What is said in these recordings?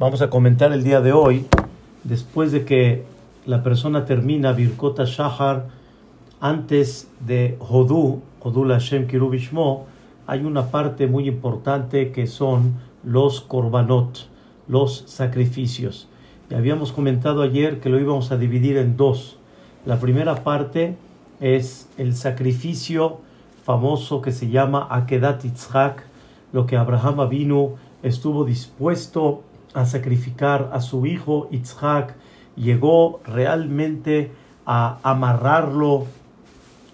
Vamos a comentar el día de hoy, después de que la persona termina Birkota Shahar, antes de Hodú, Hodú Hashem Kirubishmo, hay una parte muy importante que son los korbanot, los sacrificios. Y habíamos comentado ayer que lo íbamos a dividir en dos. La primera parte es el sacrificio famoso que se llama Akedat Yitzhak, lo que Abraham Avinu estuvo dispuesto a sacrificar a su hijo Yitzhak, llegó realmente a amarrarlo,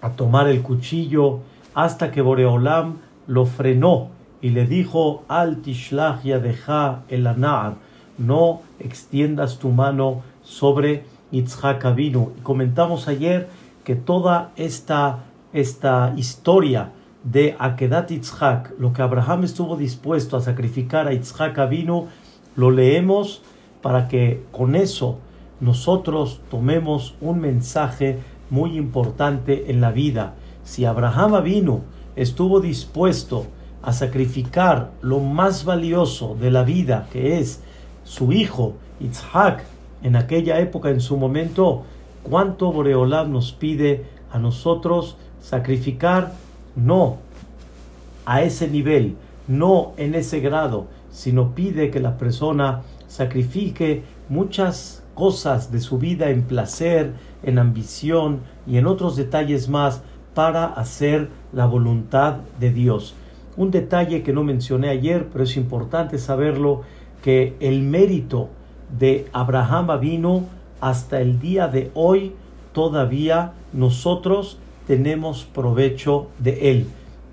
a tomar el cuchillo, hasta que Boreolam lo frenó y le dijo, Al tishlach deja el anar, no extiendas tu mano sobre Yitzhak Avinu. Y comentamos ayer que toda esta, esta historia de Akedat Yitzhak, lo que Abraham estuvo dispuesto a sacrificar a Yitzhak Avinu, lo leemos para que con eso nosotros tomemos un mensaje muy importante en la vida. Si Abraham vino, estuvo dispuesto a sacrificar lo más valioso de la vida, que es su hijo Yitzhak, en aquella época, en su momento, ¿cuánto Boreolam nos pide a nosotros sacrificar? No a ese nivel, no en ese grado, sino pide que la persona sacrifique muchas cosas de su vida en placer, en ambición y en otros detalles más para hacer la voluntad de Dios. Un detalle que no mencioné ayer, pero es importante saberlo, que el mérito de Abraham vino hasta el día de hoy, todavía nosotros tenemos provecho de él.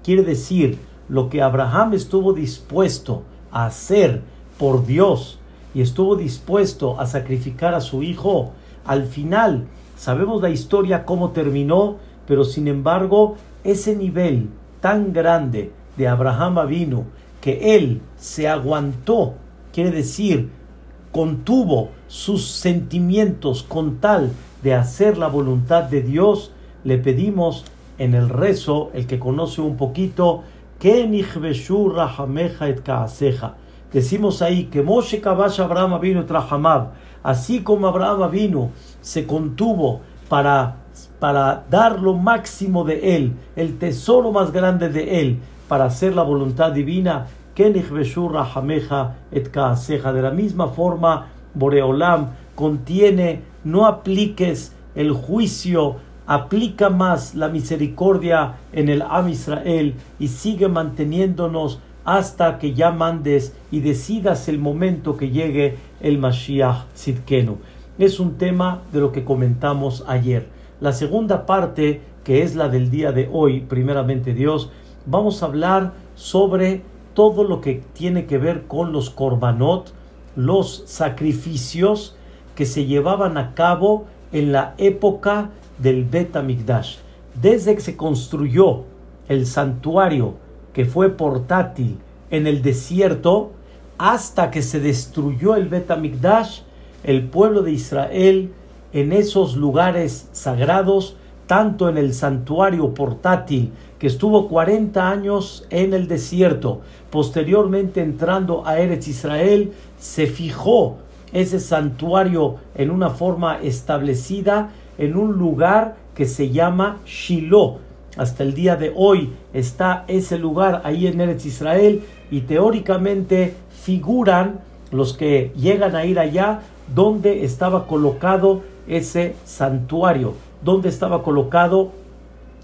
Quiere decir, lo que Abraham estuvo dispuesto hacer por Dios y estuvo dispuesto a sacrificar a su hijo, al final sabemos la historia cómo terminó, pero sin embargo ese nivel tan grande de Abraham vino que él se aguantó, quiere decir, contuvo sus sentimientos con tal de hacer la voluntad de Dios, le pedimos en el rezo, el que conoce un poquito, Decimos ahí que Moshe Kabash Abraham vino Trahamav, así como Abraham vino, se contuvo para, para dar lo máximo de él, el tesoro más grande de él, para hacer la voluntad divina. De la misma forma, Boreolam contiene, no apliques el juicio aplica más la misericordia en el Am Israel y sigue manteniéndonos hasta que ya mandes y decidas el momento que llegue el Mashiach Sidkenu. Es un tema de lo que comentamos ayer. La segunda parte, que es la del día de hoy, primeramente Dios, vamos a hablar sobre todo lo que tiene que ver con los korbanot, los sacrificios que se llevaban a cabo en la época del Bet Amigdash. Desde que se construyó el santuario que fue portátil en el desierto, hasta que se destruyó el Bet Amigdash, el pueblo de Israel en esos lugares sagrados, tanto en el santuario portátil que estuvo 40 años en el desierto, posteriormente entrando a Eretz Israel, se fijó ese santuario en una forma establecida en un lugar que se llama Shiloh. Hasta el día de hoy está ese lugar ahí en Eretz Israel y teóricamente figuran los que llegan a ir allá donde estaba colocado ese santuario, donde estaba colocado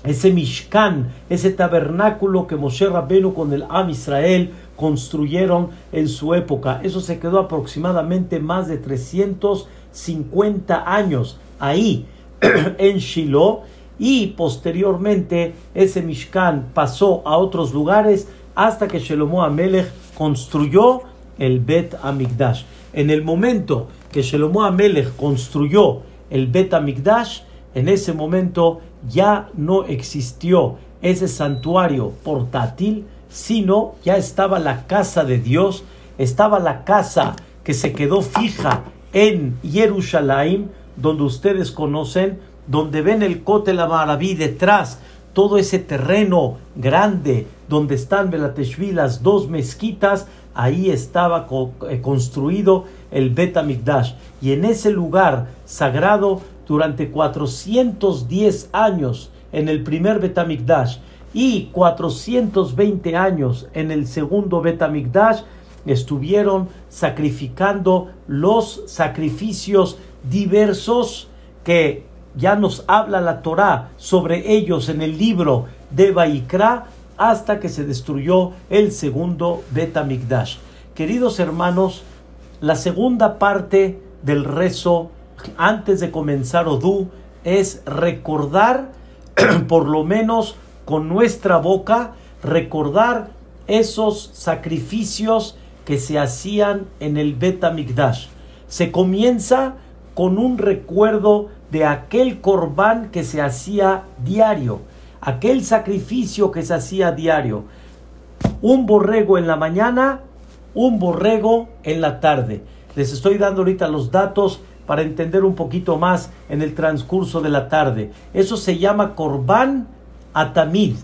ese Mishkan, ese tabernáculo que Moshe Rabbenu con el Am Israel construyeron en su época. Eso se quedó aproximadamente más de 350 años ahí. en Shiloh y posteriormente ese Mishkan pasó a otros lugares hasta que Shelomo Amelech construyó el Bet Amigdash. En el momento que Shelomo Amelech construyó el Bet Amigdash, en ese momento ya no existió ese santuario portátil, sino ya estaba la casa de Dios, estaba la casa que se quedó fija en Jerusalén, donde ustedes conocen, donde ven el Cote la Maraví detrás, todo ese terreno grande donde están Belateshvi, las dos mezquitas, ahí estaba eh, construido el Bet Amikdash. Y en ese lugar sagrado, durante 410 años, en el primer Bet Amikdash, y 420 años en el segundo Bet Amikdash, estuvieron sacrificando los sacrificios diversos que ya nos habla la Torá sobre ellos en el libro de Baikra hasta que se destruyó el segundo Betamikdash. Queridos hermanos, la segunda parte del rezo antes de comenzar Odú es recordar, por lo menos con nuestra boca, recordar esos sacrificios que se hacían en el Betamikdash. Se comienza con un recuerdo de aquel corbán que se hacía diario, aquel sacrificio que se hacía diario. Un borrego en la mañana, un borrego en la tarde. Les estoy dando ahorita los datos para entender un poquito más en el transcurso de la tarde. Eso se llama corbán atamid,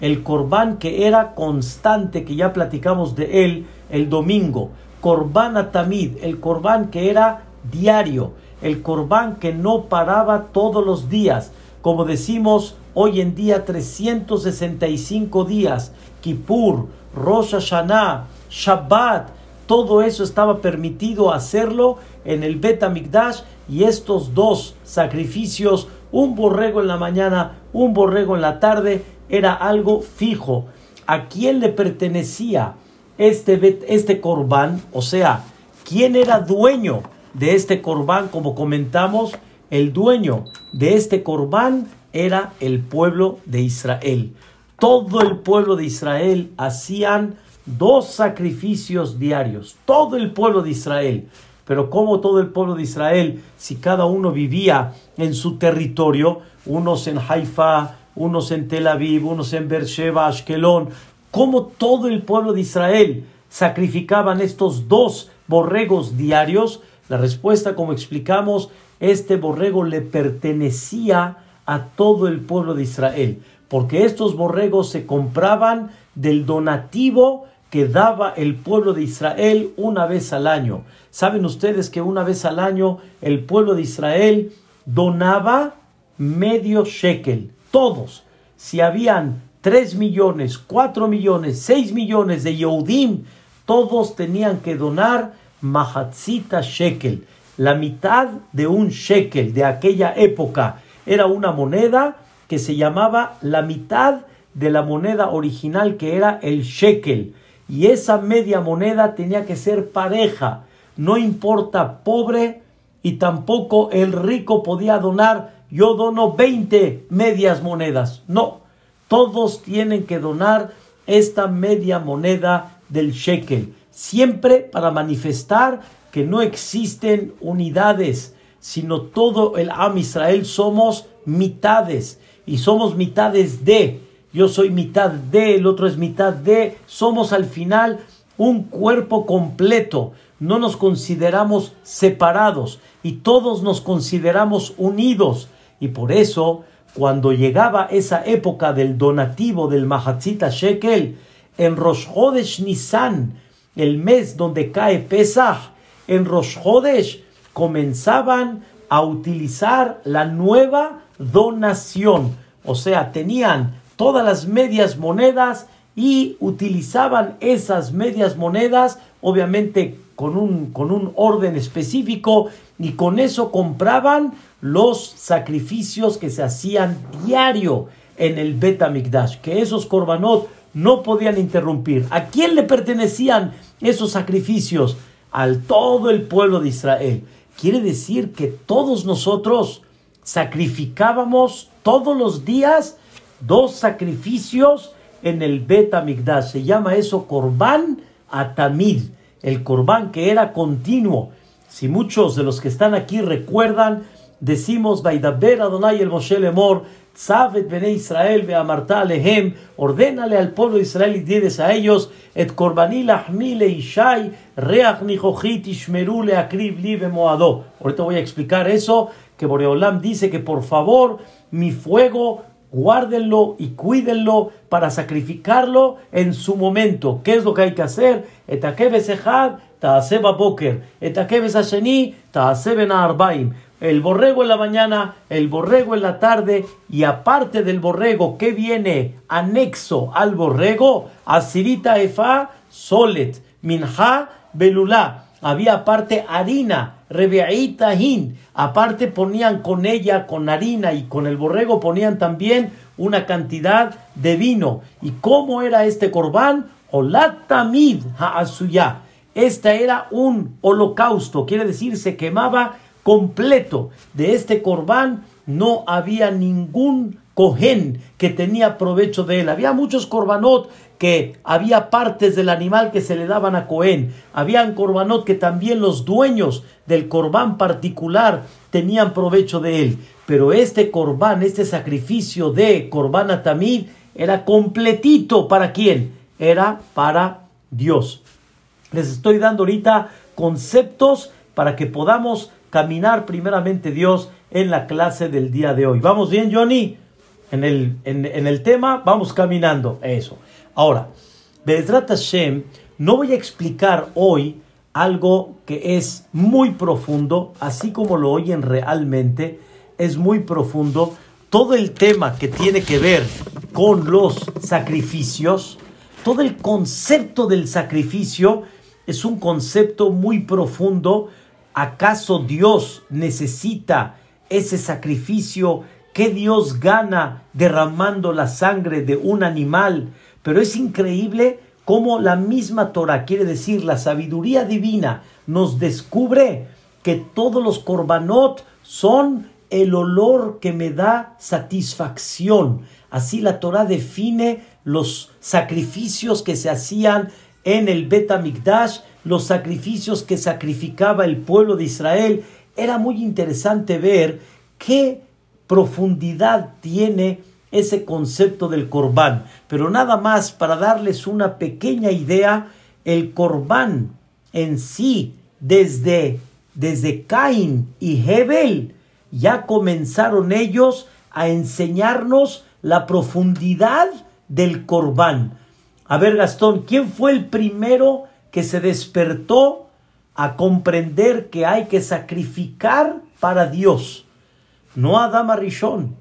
el corbán que era constante, que ya platicamos de él el domingo. Corbán atamid, el corbán que era diario el corbán que no paraba todos los días, como decimos hoy en día 365 días, Kippur, Rosh Hashanah, Shabbat, todo eso estaba permitido hacerlo en el Bet Amikdash y estos dos sacrificios, un borrego en la mañana, un borrego en la tarde, era algo fijo. ¿A quién le pertenecía este, este corbán? O sea, ¿quién era dueño de este corbán, como comentamos, el dueño de este corbán era el pueblo de Israel. Todo el pueblo de Israel hacían dos sacrificios diarios. Todo el pueblo de Israel. Pero como todo el pueblo de Israel, si cada uno vivía en su territorio, unos en Haifa, unos en Tel Aviv, unos en Beersheba, Ashkelon, como todo el pueblo de Israel sacrificaban estos dos borregos diarios, la respuesta, como explicamos, este borrego le pertenecía a todo el pueblo de Israel, porque estos borregos se compraban del donativo que daba el pueblo de Israel una vez al año. Saben ustedes que una vez al año el pueblo de Israel donaba medio shekel, todos. Si habían 3 millones, 4 millones, 6 millones de Yehudim, todos tenían que donar Mahatzita Shekel, la mitad de un shekel de aquella época. Era una moneda que se llamaba la mitad de la moneda original que era el shekel. Y esa media moneda tenía que ser pareja. No importa pobre y tampoco el rico podía donar. Yo dono 20 medias monedas. No, todos tienen que donar esta media moneda del shekel siempre para manifestar que no existen unidades, sino todo el Am Israel somos mitades y somos mitades de. Yo soy mitad de, el otro es mitad de. Somos al final un cuerpo completo. No nos consideramos separados y todos nos consideramos unidos. Y por eso, cuando llegaba esa época del donativo del Mahatzita Shekel, en Rosh Hodesh Nisan, el mes donde cae Pesach, en Rosh Hodesh, comenzaban a utilizar la nueva donación. O sea, tenían todas las medias monedas y utilizaban esas medias monedas, obviamente con un, con un orden específico, y con eso compraban los sacrificios que se hacían diario en el Bet que esos korbanot no podían interrumpir. ¿A quién le pertenecían esos sacrificios? Al todo el pueblo de Israel. Quiere decir que todos nosotros sacrificábamos todos los días dos sacrificios en el Bet Se llama eso Corbán Atamid, el Corbán que era continuo. Si muchos de los que están aquí recuerdan, decimos Vaidaber Adonai el Moshe Lemor, Tzaved Bene Israel Beamarta Lehem, ordénale al pueblo de Israel y diles a ellos, Et Korbanil Ahmile Ishai, Reach Nijochit Ishmerule Akrib Live Moado. Ahorita voy a explicar eso, que Boreolam dice que por favor mi fuego guárdenlo y cuídenlo para sacrificarlo en su momento. ¿Qué es lo que hay que hacer? Taaseba Boker, Etakeves Asheni, Taaseben Arbaim. El borrego en la mañana, el borrego en la tarde, y aparte del borrego, ¿qué viene anexo al borrego? Asirita Efa, Solet, Minha, Belulá. Había aparte harina, Rebeaita Hin. Aparte ponían con ella, con harina y con el borrego ponían también una cantidad de vino. ¿Y cómo era este corbán? Olatamid Haasuya. Esta era un holocausto, quiere decir, se quemaba completo. De este corbán no había ningún cohen que tenía provecho de él. Había muchos corbanot que había partes del animal que se le daban a Cohen. Habían corbanot que también los dueños del corbán particular tenían provecho de él. Pero este corbán, este sacrificio de corbán atamid, era completito. ¿Para quién? Era para Dios. Les estoy dando ahorita conceptos para que podamos caminar primeramente Dios en la clase del día de hoy. ¿Vamos bien, Johnny? En el, en, el tema, vamos caminando. Eso. Ahora, Bezrat Hashem, no voy a explicar hoy algo que es muy profundo, así como lo oyen realmente, es muy profundo. Todo el tema que tiene que ver con los sacrificios, todo el concepto del sacrificio es un concepto muy profundo. ¿Acaso Dios necesita ese sacrificio que Dios gana derramando la sangre de un animal? Pero es increíble cómo la misma Torah, quiere decir la sabiduría divina, nos descubre que todos los korbanot son el olor que me da satisfacción. Así la Torah define los sacrificios que se hacían en el Bet los sacrificios que sacrificaba el pueblo de Israel. Era muy interesante ver qué profundidad tiene ese concepto del corbán. Pero nada más para darles una pequeña idea, el corbán en sí, desde, desde Caín y Hebel, ya comenzaron ellos a enseñarnos la profundidad del corbán. A ver, Gastón, ¿quién fue el primero que se despertó a comprender que hay que sacrificar para Dios? No Adam Arishon.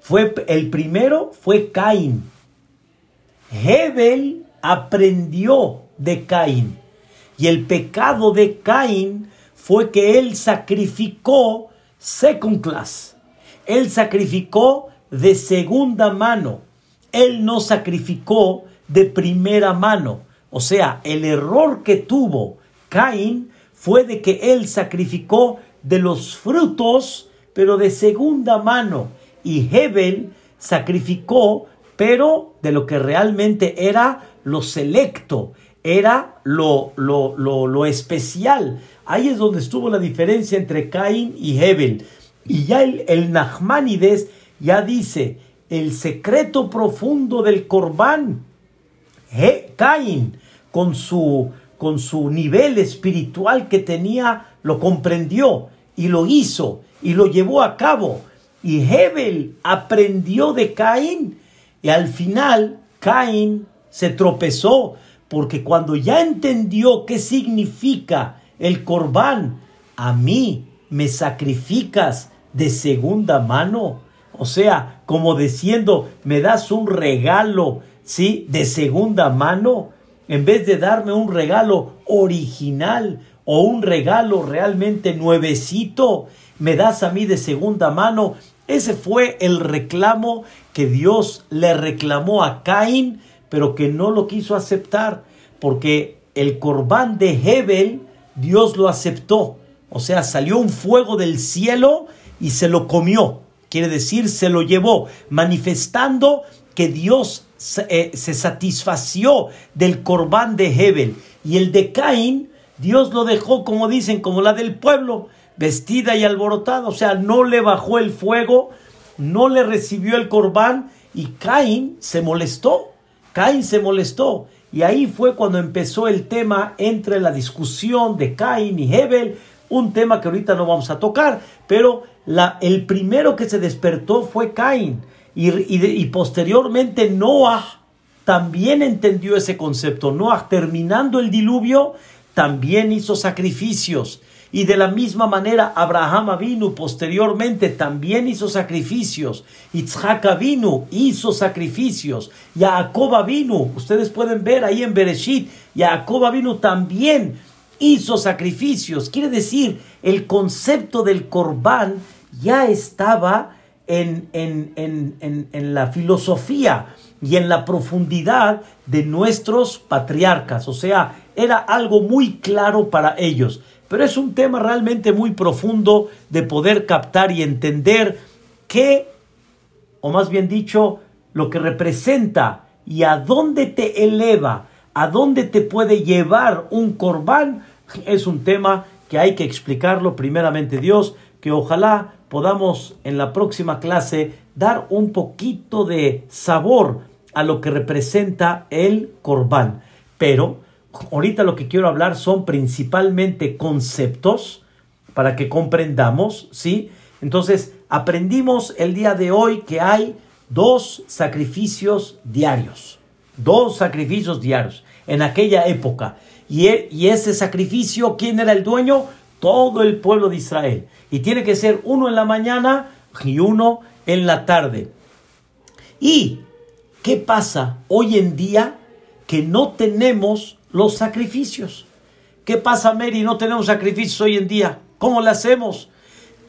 Fue, el primero fue Caín. Hebel aprendió de Caín. Y el pecado de Caín fue que él sacrificó second class. Él sacrificó de segunda mano él no sacrificó de primera mano. O sea, el error que tuvo Caín fue de que él sacrificó de los frutos, pero de segunda mano. Y Hebel sacrificó, pero de lo que realmente era lo selecto, era lo, lo, lo, especial. Ahí es donde estuvo la diferencia entre Caín y Hebel. Y ya el, el Nachmanides ya dice, el secreto profundo del Corbán. Caín, con su, con su nivel espiritual que tenía, lo comprendió y lo hizo y lo llevó a cabo. Y Hebel aprendió de Caín y al final Caín se tropezó porque cuando ya entendió qué significa el corbán, a mí me sacrificas de segunda mano. O sea, como diciendo, me das un regalo, ¿sí? De segunda mano, en vez de darme un regalo original o un regalo realmente nuevecito, me das a mí de segunda mano. Ese fue el reclamo que Dios le reclamó a Caín, pero que no lo quiso aceptar, porque el corbán de Hebel, Dios lo aceptó. O sea, salió un fuego del cielo y se lo comió quiere decir se lo llevó, manifestando que Dios eh, se, satisfació del corbán de Hebel y el de Caín, Dios lo dejó, como dicen, como la del pueblo, vestida y alborotada, o sea, no le bajó el fuego, no le recibió el corbán y Caín se molestó, Caín se molestó. Y ahí fue cuando empezó el tema entre la discusión de Caín y Hebel, un tema que ahorita no vamos a tocar, pero la, el primero que se despertó fue Caín y, posteriormente Noah, también entendió ese concepto. Noah, terminando el diluvio, también hizo sacrificios. Y de la misma manera, Abraham vino posteriormente también hizo sacrificios. Itzhak vino hizo sacrificios. Jacob vino, ustedes pueden ver ahí en Bereshit, Jacob vino también hizo sacrificios. Quiere decir, el concepto del corbán ya estaba en, en, en, en, la filosofía y en la profundidad de nuestros patriarcas. O sea, era algo muy claro para ellos. Pero es un tema realmente muy profundo de poder captar y entender qué, o más bien dicho, lo que representa y a dónde te eleva, a dónde te puede llevar un corbán, es un tema que hay que explicarlo primeramente Dios, que ojalá podamos en la próxima clase dar un poquito de sabor a lo que representa el corbán. Pero ahorita lo que quiero hablar son principalmente conceptos para que comprendamos, ¿sí? Entonces, aprendimos el día de hoy que hay dos sacrificios diarios, dos sacrificios diarios en aquella época. Y, e, y ese sacrificio, ¿quién era el dueño? Todo el pueblo de Israel. Y tiene que ser uno en la mañana y uno en la tarde. ¿Y qué pasa hoy en día que no tenemos los sacrificios? ¿Qué pasa, Mary? No tenemos sacrificios hoy en día. ¿Cómo le hacemos?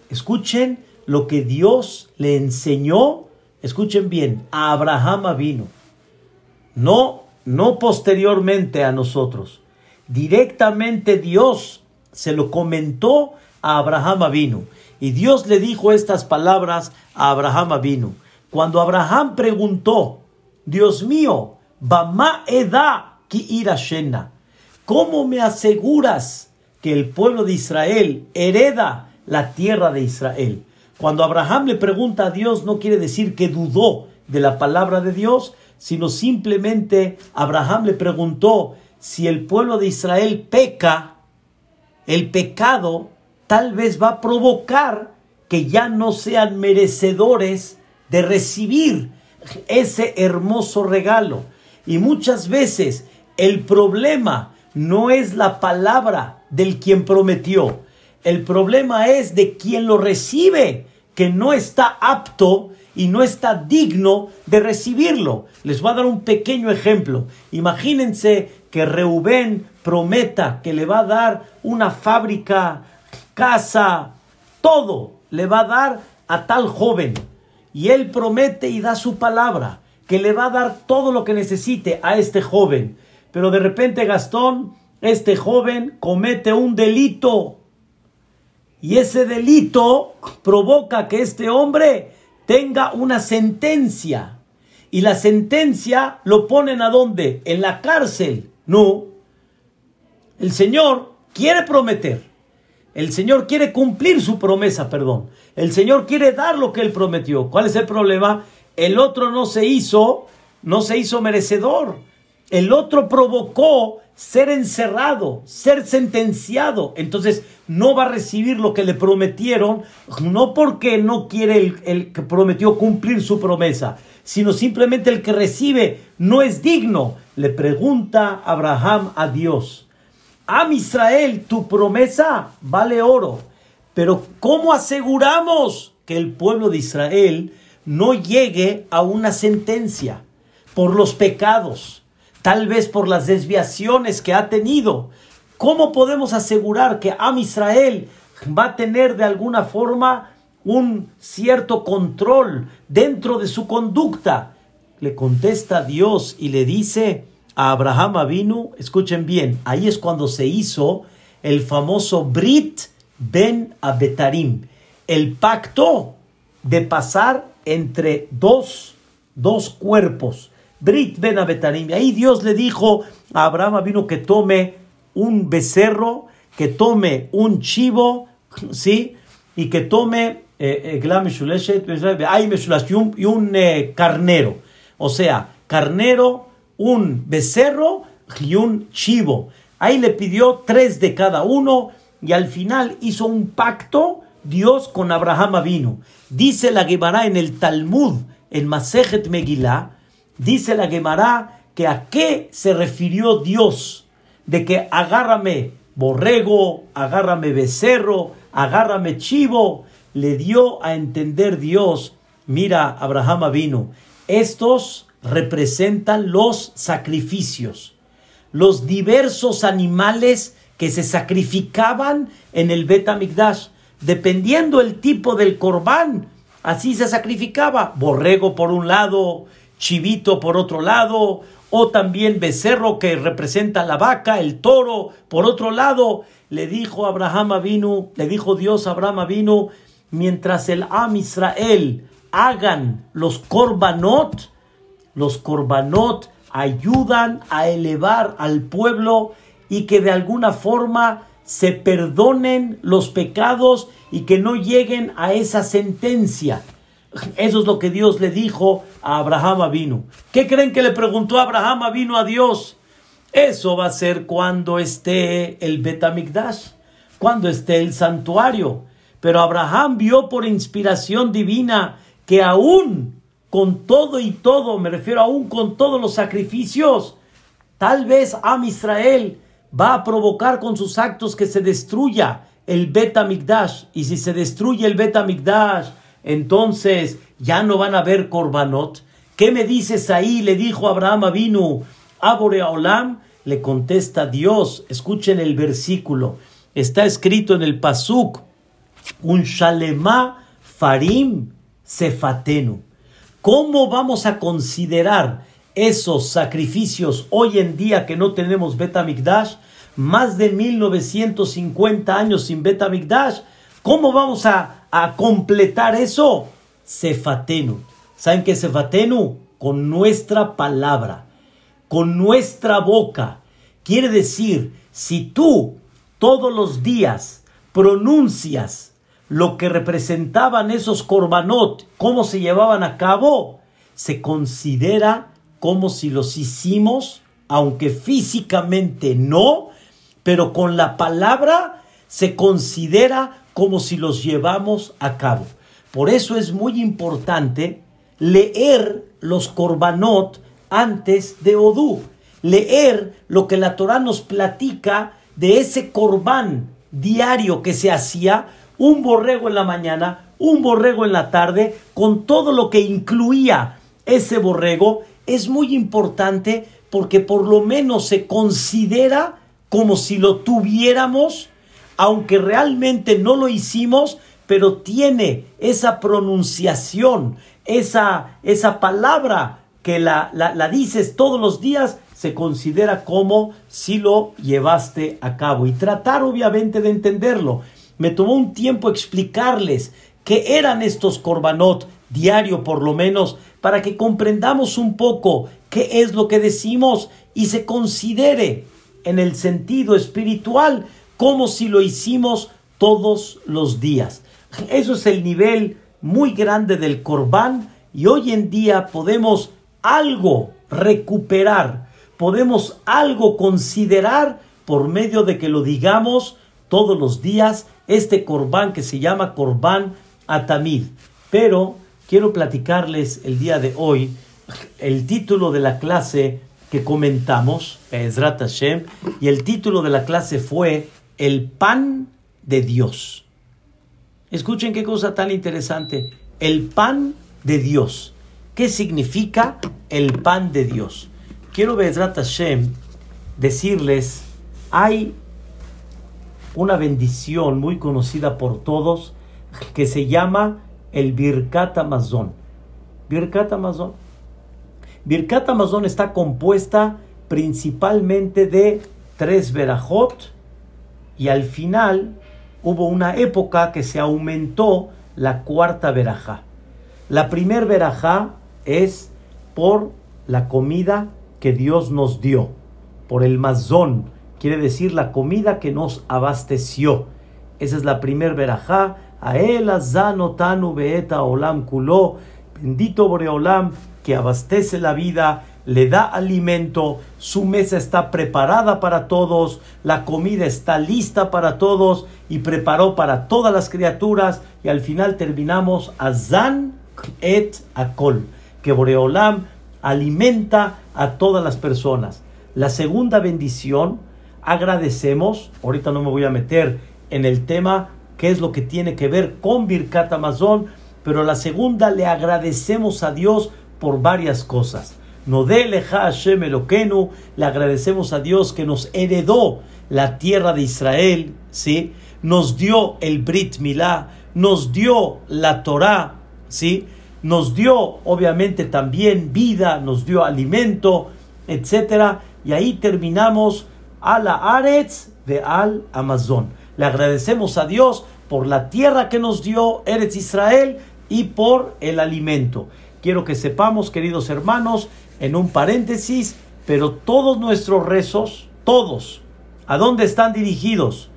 Escuchen lo que Dios le enseñó. Escuchen bien, a Abraham vino. No, no posteriormente a nosotros. Directamente Dios se lo comentó a Abraham vino. Y Dios le dijo estas palabras a Abraham vino. Cuando Abraham preguntó, Dios mío, Bama eda ki shena, ¿cómo me aseguras que el pueblo de Israel hereda la tierra de Israel? Cuando Abraham le pregunta a Dios, no quiere decir que dudó de la palabra de Dios, sino simplemente Abraham le preguntó si el pueblo de Israel peca, el pecado tal vez va a provocar que ya no sean merecedores de recibir ese hermoso regalo. Y muchas veces el problema no es la palabra del quien prometió, el problema es de quien lo recibe, que no está apto y no está digno de recibirlo. Les voy a dar un pequeño ejemplo. Imagínense que Reubén prometa que le va a dar una fábrica casa, todo le va a dar a tal joven. Y él promete y da su palabra, que le va a dar todo lo que necesite a este joven. Pero de repente Gastón, este joven, comete un delito. Y ese delito provoca que este hombre tenga una sentencia. Y la sentencia lo ponen a dónde? En la cárcel. No. El Señor quiere prometer el Señor quiere cumplir su promesa, perdón. El Señor quiere dar lo que Él prometió. ¿Cuál es el problema? El otro no se hizo, no se hizo merecedor. El otro provocó ser encerrado, ser sentenciado. Entonces no va a recibir lo que le prometieron, no porque no quiere el, que prometió cumplir su promesa, sino simplemente el que recibe no es digno. Le pregunta Abraham a Dios. Am Israel, tu promesa vale oro. Pero ¿cómo aseguramos que el pueblo de Israel no llegue a una sentencia por los pecados, tal vez por las desviaciones que ha tenido? ¿Cómo podemos asegurar que Am Israel va a tener de alguna forma un cierto control dentro de su conducta? Le contesta Dios y le dice, a Abraham vino, escuchen bien, ahí es cuando se hizo el famoso Brit Ben Abetarim, el pacto de pasar entre dos, dos cuerpos. Brit Ben Abetarim. Ahí Dios le dijo a Abraham vino que tome un becerro, que tome un chivo, ¿sí? Y que tome eh, eh, y un eh, carnero. O sea, carnero, un becerro y un chivo. Ahí le pidió tres de cada uno y al final hizo un pacto Dios con Abraham vino. Dice la Gemara en el Talmud, en Masejet Megillah, dice la Gemara que a qué se refirió Dios de que agárrame borrego, agárrame becerro, agárrame chivo, le dio a entender Dios, mira, Abraham vino, estos representan los sacrificios, los diversos animales que se sacrificaban en el Bet dependiendo el tipo del corbán, así se sacrificaba, borrego por un lado, chivito por otro lado, o también becerro que representa la vaca, el toro, por otro lado, le dijo Abraham vino, le dijo Dios a Abraham vino, mientras el Am Israel hagan los korbanot, los korbanot ayudan a elevar al pueblo y que de alguna forma se perdonen los pecados y que no lleguen a esa sentencia. Eso es lo que Dios le dijo a Abraham vino. ¿Qué creen que le preguntó Abraham vino a Dios? Eso va a ser cuando esté el Betamigdash, cuando esté el santuario. Pero Abraham vio por inspiración divina que aún con todo y todo, me refiero aún con todos los sacrificios, tal vez Am Israel va a provocar con sus actos que se destruya el Betamigdash. Y si se destruye el Betamigdash, entonces ya no van a ver korbanot. ¿Qué me dices ahí? Le dijo Abraham Avinu a Olam. Le contesta Dios. Escuchen el versículo. Está escrito en el Pasuk. Un shalema farim sefatenu. ¿Cómo vamos a considerar esos sacrificios hoy en día que no tenemos Betamigdash? Más de 1950 años sin Betamigdash. ¿Cómo vamos a a completar eso, Sefatenu. ¿Saben qué es Sefatenu? Con nuestra palabra, con nuestra boca. Quiere decir, si tú todos los días pronuncias lo que representaban esos korbanot, cómo se llevaban a cabo, se considera como si los hicimos, aunque físicamente no, pero con la palabra se considera como si los llevamos a cabo. Por eso es muy importante leer los korbanot antes de Odú, leer lo que la Torah nos platica de ese corbán diario que se hacía, un borrego en la mañana, un borrego en la tarde, con todo lo que incluía ese borrego, es muy importante porque por lo menos se considera como si lo tuviéramos aunque realmente no lo hicimos, pero tiene esa pronunciación, esa, esa palabra que la, la, dices todos los días, se considera como si lo llevaste a cabo. Y tratar obviamente de entenderlo. Me tomó un tiempo explicarles qué eran estos korbanot diario por lo menos, para que comprendamos un poco qué es lo que decimos y se considere en el sentido espiritual como si lo hicimos todos los días. Eso es el nivel muy grande del corbán y hoy en día podemos algo recuperar, podemos algo considerar por medio de que lo digamos todos los días, este corbán que se llama corbán atamid. Pero quiero platicarles el día de hoy el título de la clase que comentamos, Hashem, y el título de la clase fue el pan de Dios. Escuchen qué cosa tan interesante. El pan de Dios. ¿Qué significa el pan de Dios? Quiero, Bezrat Hashem, decirles, hay una bendición muy conocida por todos que se llama el Birkat Amazon. Birkat Amazon. Está compuesta principalmente de tres verajot, y al final hubo una época que se aumentó la cuarta verajá. La primer verajá es por la comida que Dios nos dio, por el mazón, quiere decir la comida que nos abasteció. Esa es la primer verajá. A él tanu beeta olam kulo. Bendito Boreolam que abastece la vida le da alimento, su mesa está preparada para todos, la comida está lista para todos y preparó para todas las criaturas y al final terminamos Azan et Akol, que Boreolam alimenta a todas las personas. La segunda bendición, agradecemos, ahorita no me voy a meter en el tema qué es lo que tiene que ver con Birkat Amazon, pero la segunda le agradecemos a Dios por varias cosas. No leja Hashem Eloquenu, le agradecemos a Dios que nos heredó la tierra de Israel, ¿sí? Nos dio el Brit Milá, nos dio la Torah, ¿sí? Nos dio obviamente también vida, nos dio alimento, etcétera, y ahí terminamos a la Aretz de Al Amazon. Le agradecemos a Dios por la tierra que nos dio Eretz Israel y por el alimento. Quiero que sepamos, queridos hermanos, en un paréntesis, pero todos nuestros rezos, todos, ¿a dónde están dirigidos?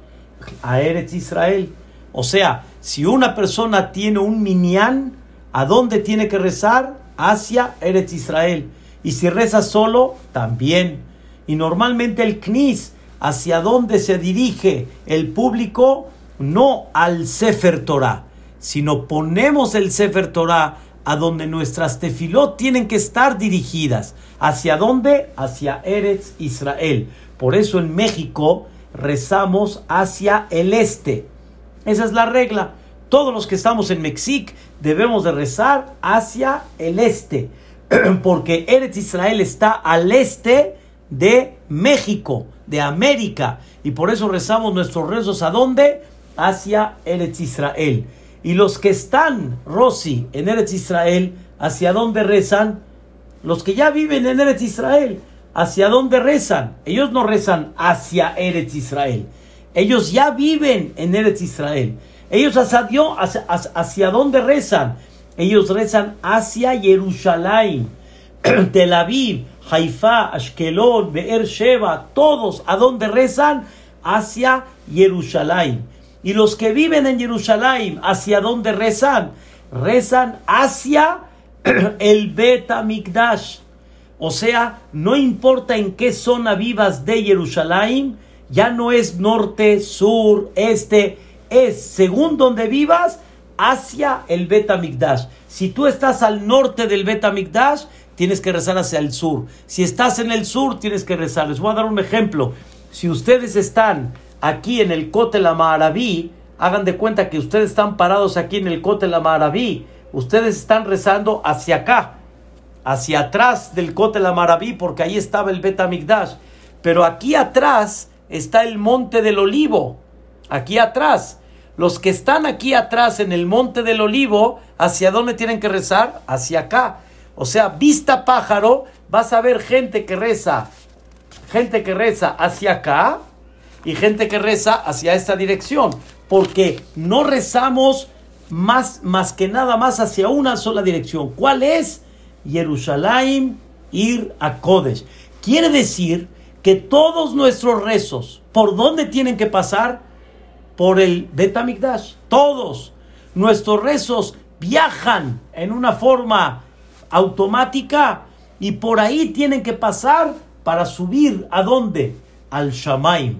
A Eretz Israel. O sea, si una persona tiene un minyan, ¿a dónde tiene que rezar? Hacia Eretz Israel. Y si reza solo, también. Y normalmente el Knis, hacia dónde se dirige el público, no al Sefer Torah, sino ponemos el Sefer Torah a donde nuestras tefilot tienen que estar dirigidas. ¿Hacia dónde? Hacia Eretz Israel. Por eso en México rezamos hacia el este. Esa es la regla. Todos los que estamos en Mexic debemos de rezar hacia el este. Porque Eretz Israel está al este de México, de América. Y por eso rezamos nuestros rezos a dónde? Hacia Eretz Israel. Y los que están, Rosy, en Eretz Israel, ¿hacia dónde rezan? Los que ya viven en Eretz Israel, ¿hacia dónde rezan? Ellos no rezan hacia Eretz Israel. Ellos ya viven en Eretz Israel. Ellos hacia, Dios, hacia, hacia dónde rezan? Ellos rezan hacia Jerusalén, Tel Aviv, Haifa, Ashkelon, Be'er Sheba, todos, ¿a dónde rezan? Hacia Jerusalén. Y los que viven en Jerusalén, ¿hacia dónde rezan? Rezan hacia el Bet Mikdash. O sea, no importa en qué zona vivas de Jerusalén, ya no es norte, sur, este, es según donde vivas, hacia el Bet Mikdash. Si tú estás al norte del Bet Mikdash, tienes que rezar hacia el sur. Si estás en el sur, tienes que rezar. Les voy a dar un ejemplo. Si ustedes están aquí en el Kotel Amaraví, hagan de cuenta que ustedes están parados aquí en el Kotel Amaraví, ustedes están rezando hacia acá, hacia atrás del Kotel Amaraví, porque ahí estaba el Betamigdash. Pero aquí atrás está el Monte del Olivo, aquí atrás. Los que están aquí atrás en el Monte del Olivo, ¿hacia dónde tienen que rezar? Hacia acá. O sea, vista pájaro, vas a ver gente que reza, gente que reza hacia acá y gente que reza hacia esta dirección, porque no rezamos más, más que nada más hacia una sola dirección. ¿Cuál es? Jerusalén, ir a Kodesh. Quiere decir que todos nuestros rezos, ¿por dónde tienen que pasar? Por el Betamigdash. Todos nuestros rezos viajan en una forma automática y por ahí tienen que pasar para subir a dónde? Al Shamaim.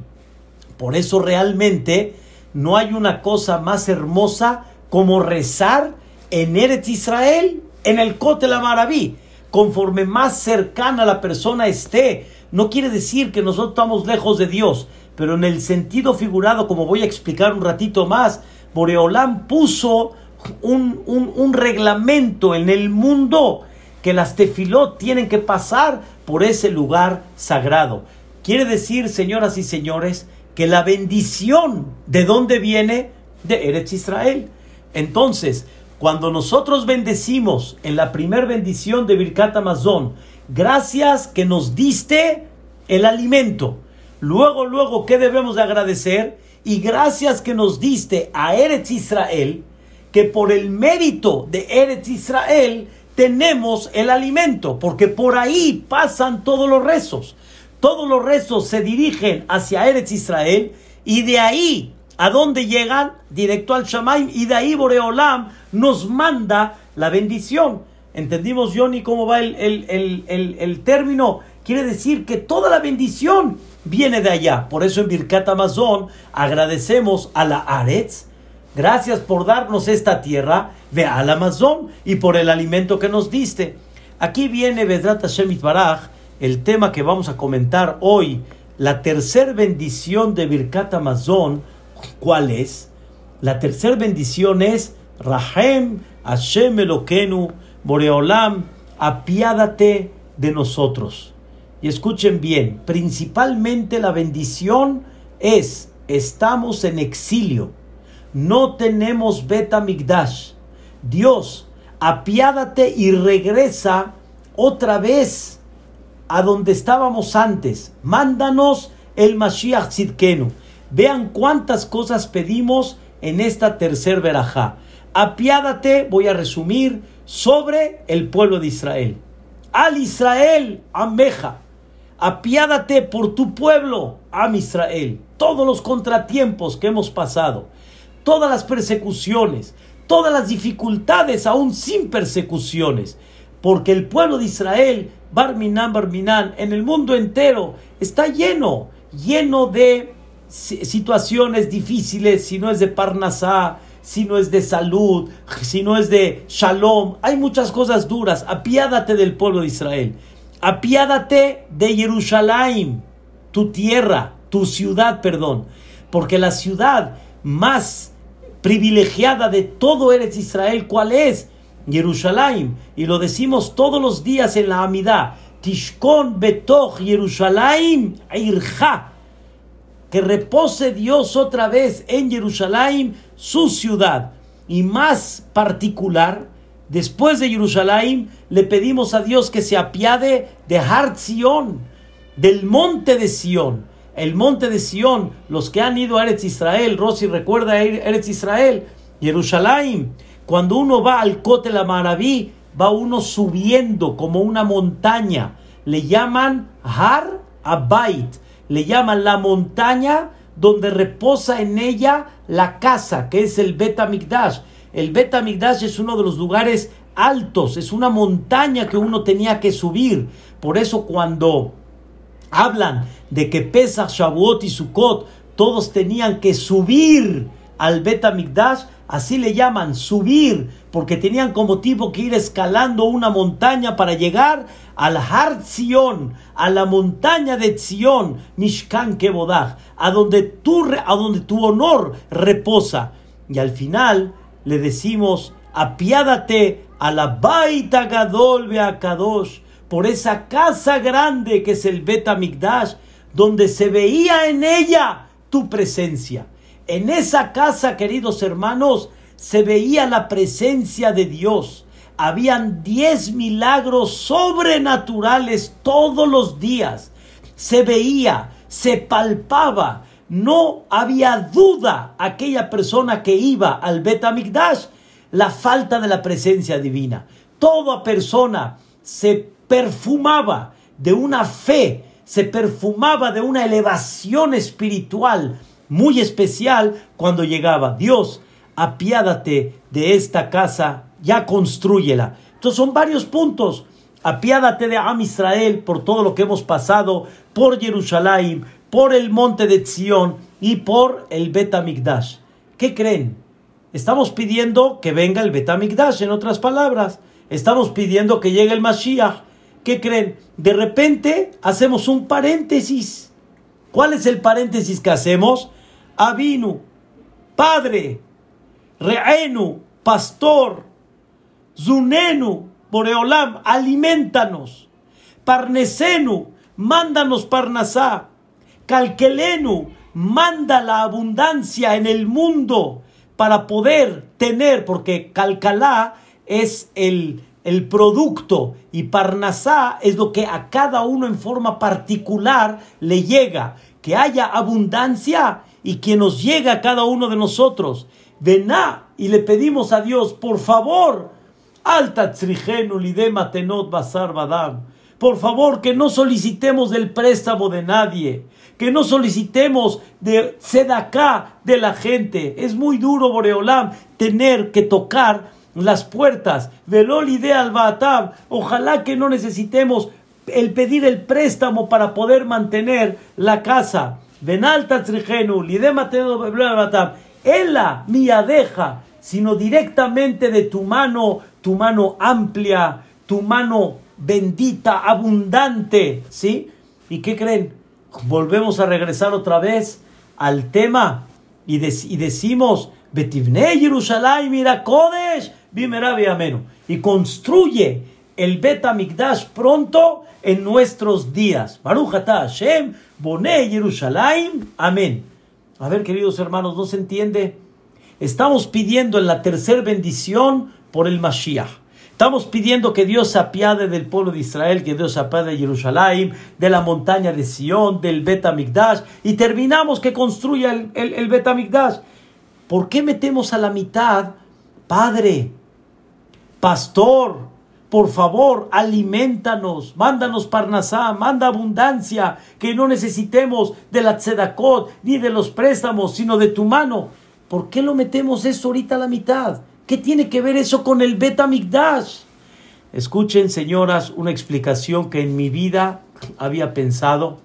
Por eso realmente no hay una cosa más hermosa como rezar en Eretz Israel, en el Kotel Maraví. Conforme más cercana la persona esté, no quiere decir que nosotros estamos lejos de Dios, pero en el sentido figurado, como voy a explicar un ratito más, Boreolán puso un, un, reglamento en el mundo que las tefilot tienen que pasar por ese lugar sagrado. Quiere decir, señoras y señores, que la bendición, ¿de dónde viene? De Eretz Israel. Entonces, cuando nosotros bendecimos en la primer bendición de Birkat Amazon, gracias que nos diste el alimento. Luego, luego, ¿qué debemos de agradecer? Y gracias que nos diste a Eretz Israel, que por el mérito de Eretz Israel tenemos el alimento, porque por ahí pasan todos los rezos. Todos los rezos se dirigen hacia Eretz Israel y de ahí a dónde llegan, directo al Shamaim, y de ahí Boreolam nos manda la bendición. ¿Entendimos, Johnny, cómo va el, el, término? Quiere decir que toda la bendición viene de allá. Por eso en Birkat Amazon agradecemos a la Aretz. Gracias por darnos esta tierra, ve al Amazon y por el alimento que nos diste. Aquí viene Vedrat Hashem Baraj, el tema que vamos a comentar hoy, la tercera bendición de Birkat Amazon. ¿Cuál es? La tercera bendición es Rahem Hashem Elokenu Boreolam, apiádate de nosotros. Y escuchen bien, principalmente la bendición es, estamos en exilio, no tenemos beta migdash. Dios, apiádate y regresa otra vez a donde estábamos antes. Mándanos el Mashiach Tzidkenu. Vean cuántas cosas pedimos en esta tercer verajá. Apiádate, voy a resumir, sobre el pueblo de Israel. Al Israel, Ameja. Apiádate por tu pueblo, Am Israel. Todos los contratiempos que hemos pasado, todas las persecuciones, todas las dificultades, aún sin persecuciones, porque el pueblo de Israel, Barminan, Barminan, en el mundo entero, está lleno, lleno de situaciones difíciles, si no es de Parnasá, si no es de salud, si no es de shalom. Hay muchas cosas duras. Apiádate del pueblo de Israel. Apiádate de Jerusalén, tu tierra, tu ciudad, perdón. Porque la ciudad más privilegiada de todo Eretz Israel, ¿cuál es? Jerusalén. Y lo decimos todos los días en la Amidad. Tishkon betoch Jerusalén irja. Que repose Dios otra vez en Jerusalén, su ciudad. Y más particular, después de Jerusalén, le pedimos a Dios que se apiade de Har del monte de Sión el monte de Sión, los que han ido a Eretz Israel, Rosy recuerda a Eretz Israel, Jerusalén, cuando uno va al Cote la Maraví, va uno subiendo como una montaña, le llaman Har Abait, le llaman la montaña donde reposa en ella la casa, que es el Bet Amigdash. El Bet Amigdash es uno de los lugares altos, es una montaña que uno tenía que subir. Por eso cuando hablan de que Pesach, Shavuot y Sukkot todos tenían que subir al Bet así le llaman, subir, porque tenían como tipo que ir escalando una montaña para llegar al Har Zion, a la montaña de Zion, Mishkan Kebodach, a donde, tu, a donde tu honor reposa. Y al final le decimos, apiádate a la Baita Gadol Beakadosh, por esa casa grande que es el Bet donde se veía en ella tu presencia. En esa casa, queridos hermanos, se veía la presencia de Dios. Habían diez milagros sobrenaturales todos los días. Se veía, se palpaba. No había duda aquella persona que iba al Bet la falta de la presencia divina. Toda persona se perfumaba de una fe, se perfumaba de una elevación espiritual muy especial cuando llegaba. Dios, apiádate de esta casa, ya construyela. Entonces son varios puntos. Apiádate de Am Israel por todo lo que hemos pasado, por Jerusalén, por el monte de Zion y por el Bet ¿Qué creen? Estamos pidiendo que venga el Bet en otras palabras. Estamos pidiendo que llegue el Mashiach. ¿Qué creen? De repente hacemos un paréntesis. ¿Cuál es el paréntesis que hacemos? Avinu, padre, reenu, pastor, zunenu, boreolam, alimentanos. Parnesenu, mándanos parnasá. Calquelenu, manda la abundancia en el mundo para poder tener, porque calcalá es el el producto y Parnasá es lo que a cada uno en forma particular le llega, que haya abundancia y que nos llegue a cada uno de nosotros. Vená y le pedimos a Dios, por favor, alta tenot basar badam. Por favor, que no solicitemos del préstamo de nadie, que no solicitemos de sedaká de la gente. Es muy duro, Boreolam, tener que tocar las puertas. Velol idea al Ojalá que no necesitemos el pedir el préstamo para poder mantener la casa. Venalta trigenu, Ella, sino directamente de tu mano, tu mano amplia, tu mano bendita, abundante, ¿sí? ¿Y qué creen? Volvemos a regresar otra vez al tema y, y decimos, Betivne Yerushalayim mira ameno. Y construye el Bet Mikdash pronto en nuestros días. Baruch Hashem, Boné Yerushalayim, amén. A ver, queridos hermanos, ¿no se entiende? Estamos pidiendo en la tercera bendición por el Mashiach. Estamos pidiendo que Dios se apiade del pueblo de Israel, que Dios se apiade de Jerusalén, de la montaña de Sión, del Bet y terminamos que construya el, el, el Bet ¿Por qué metemos a la mitad, Padre, Pastor, por favor, alimentanos, mándanos parnasá, manda abundancia, que no necesitemos de la tzedakot ni de los préstamos, sino de tu mano? ¿Por qué lo metemos eso ahorita a la mitad? ¿Qué tiene que ver eso con el Betamigdash? Escuchen, señoras, una explicación que en mi vida había pensado.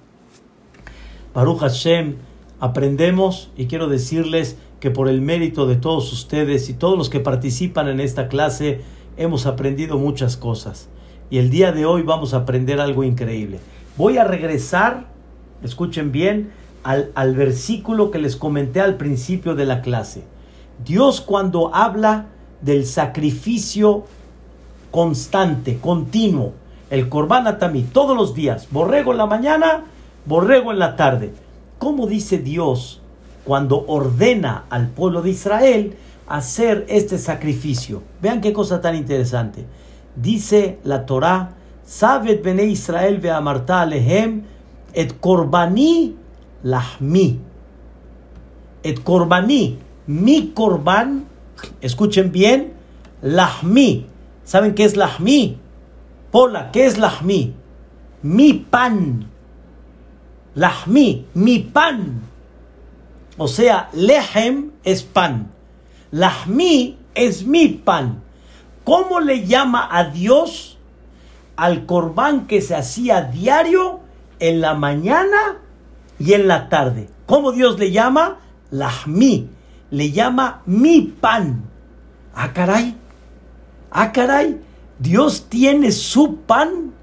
Baruch Hashem, aprendemos y quiero decirles que por el mérito de todos ustedes y todos los que participan en esta clase, hemos aprendido muchas cosas. Y el día de hoy vamos a aprender algo increíble. Voy a regresar, escuchen bien, al, al versículo que les comenté al principio de la clase. Dios cuando habla del sacrificio constante, continuo. El Corban Atamí, todos los días. Borrego en la mañana, borrego en la tarde. ¿Cómo dice Dios cuando ordena al pueblo de Israel hacer este sacrificio? Vean qué cosa tan interesante. Dice la Torah, Sabet bene Israel ve amarta alehem et korbani lahmi. Et korbani, mi korban Escuchen bien, lahmi. ¿Saben qué es lahmi? Pola, ¿qué es lahmi? Mi pan. Lahmi, mi pan. O sea, lehem es pan. Lahmi es mi pan. ¿Cómo le llama a Dios al corbán que se hacía diario en la mañana y en la tarde? ¿Cómo Dios le llama? Lahmi le llama mi pan. Ah, caray. Ah, caray. Dios tiene su pan.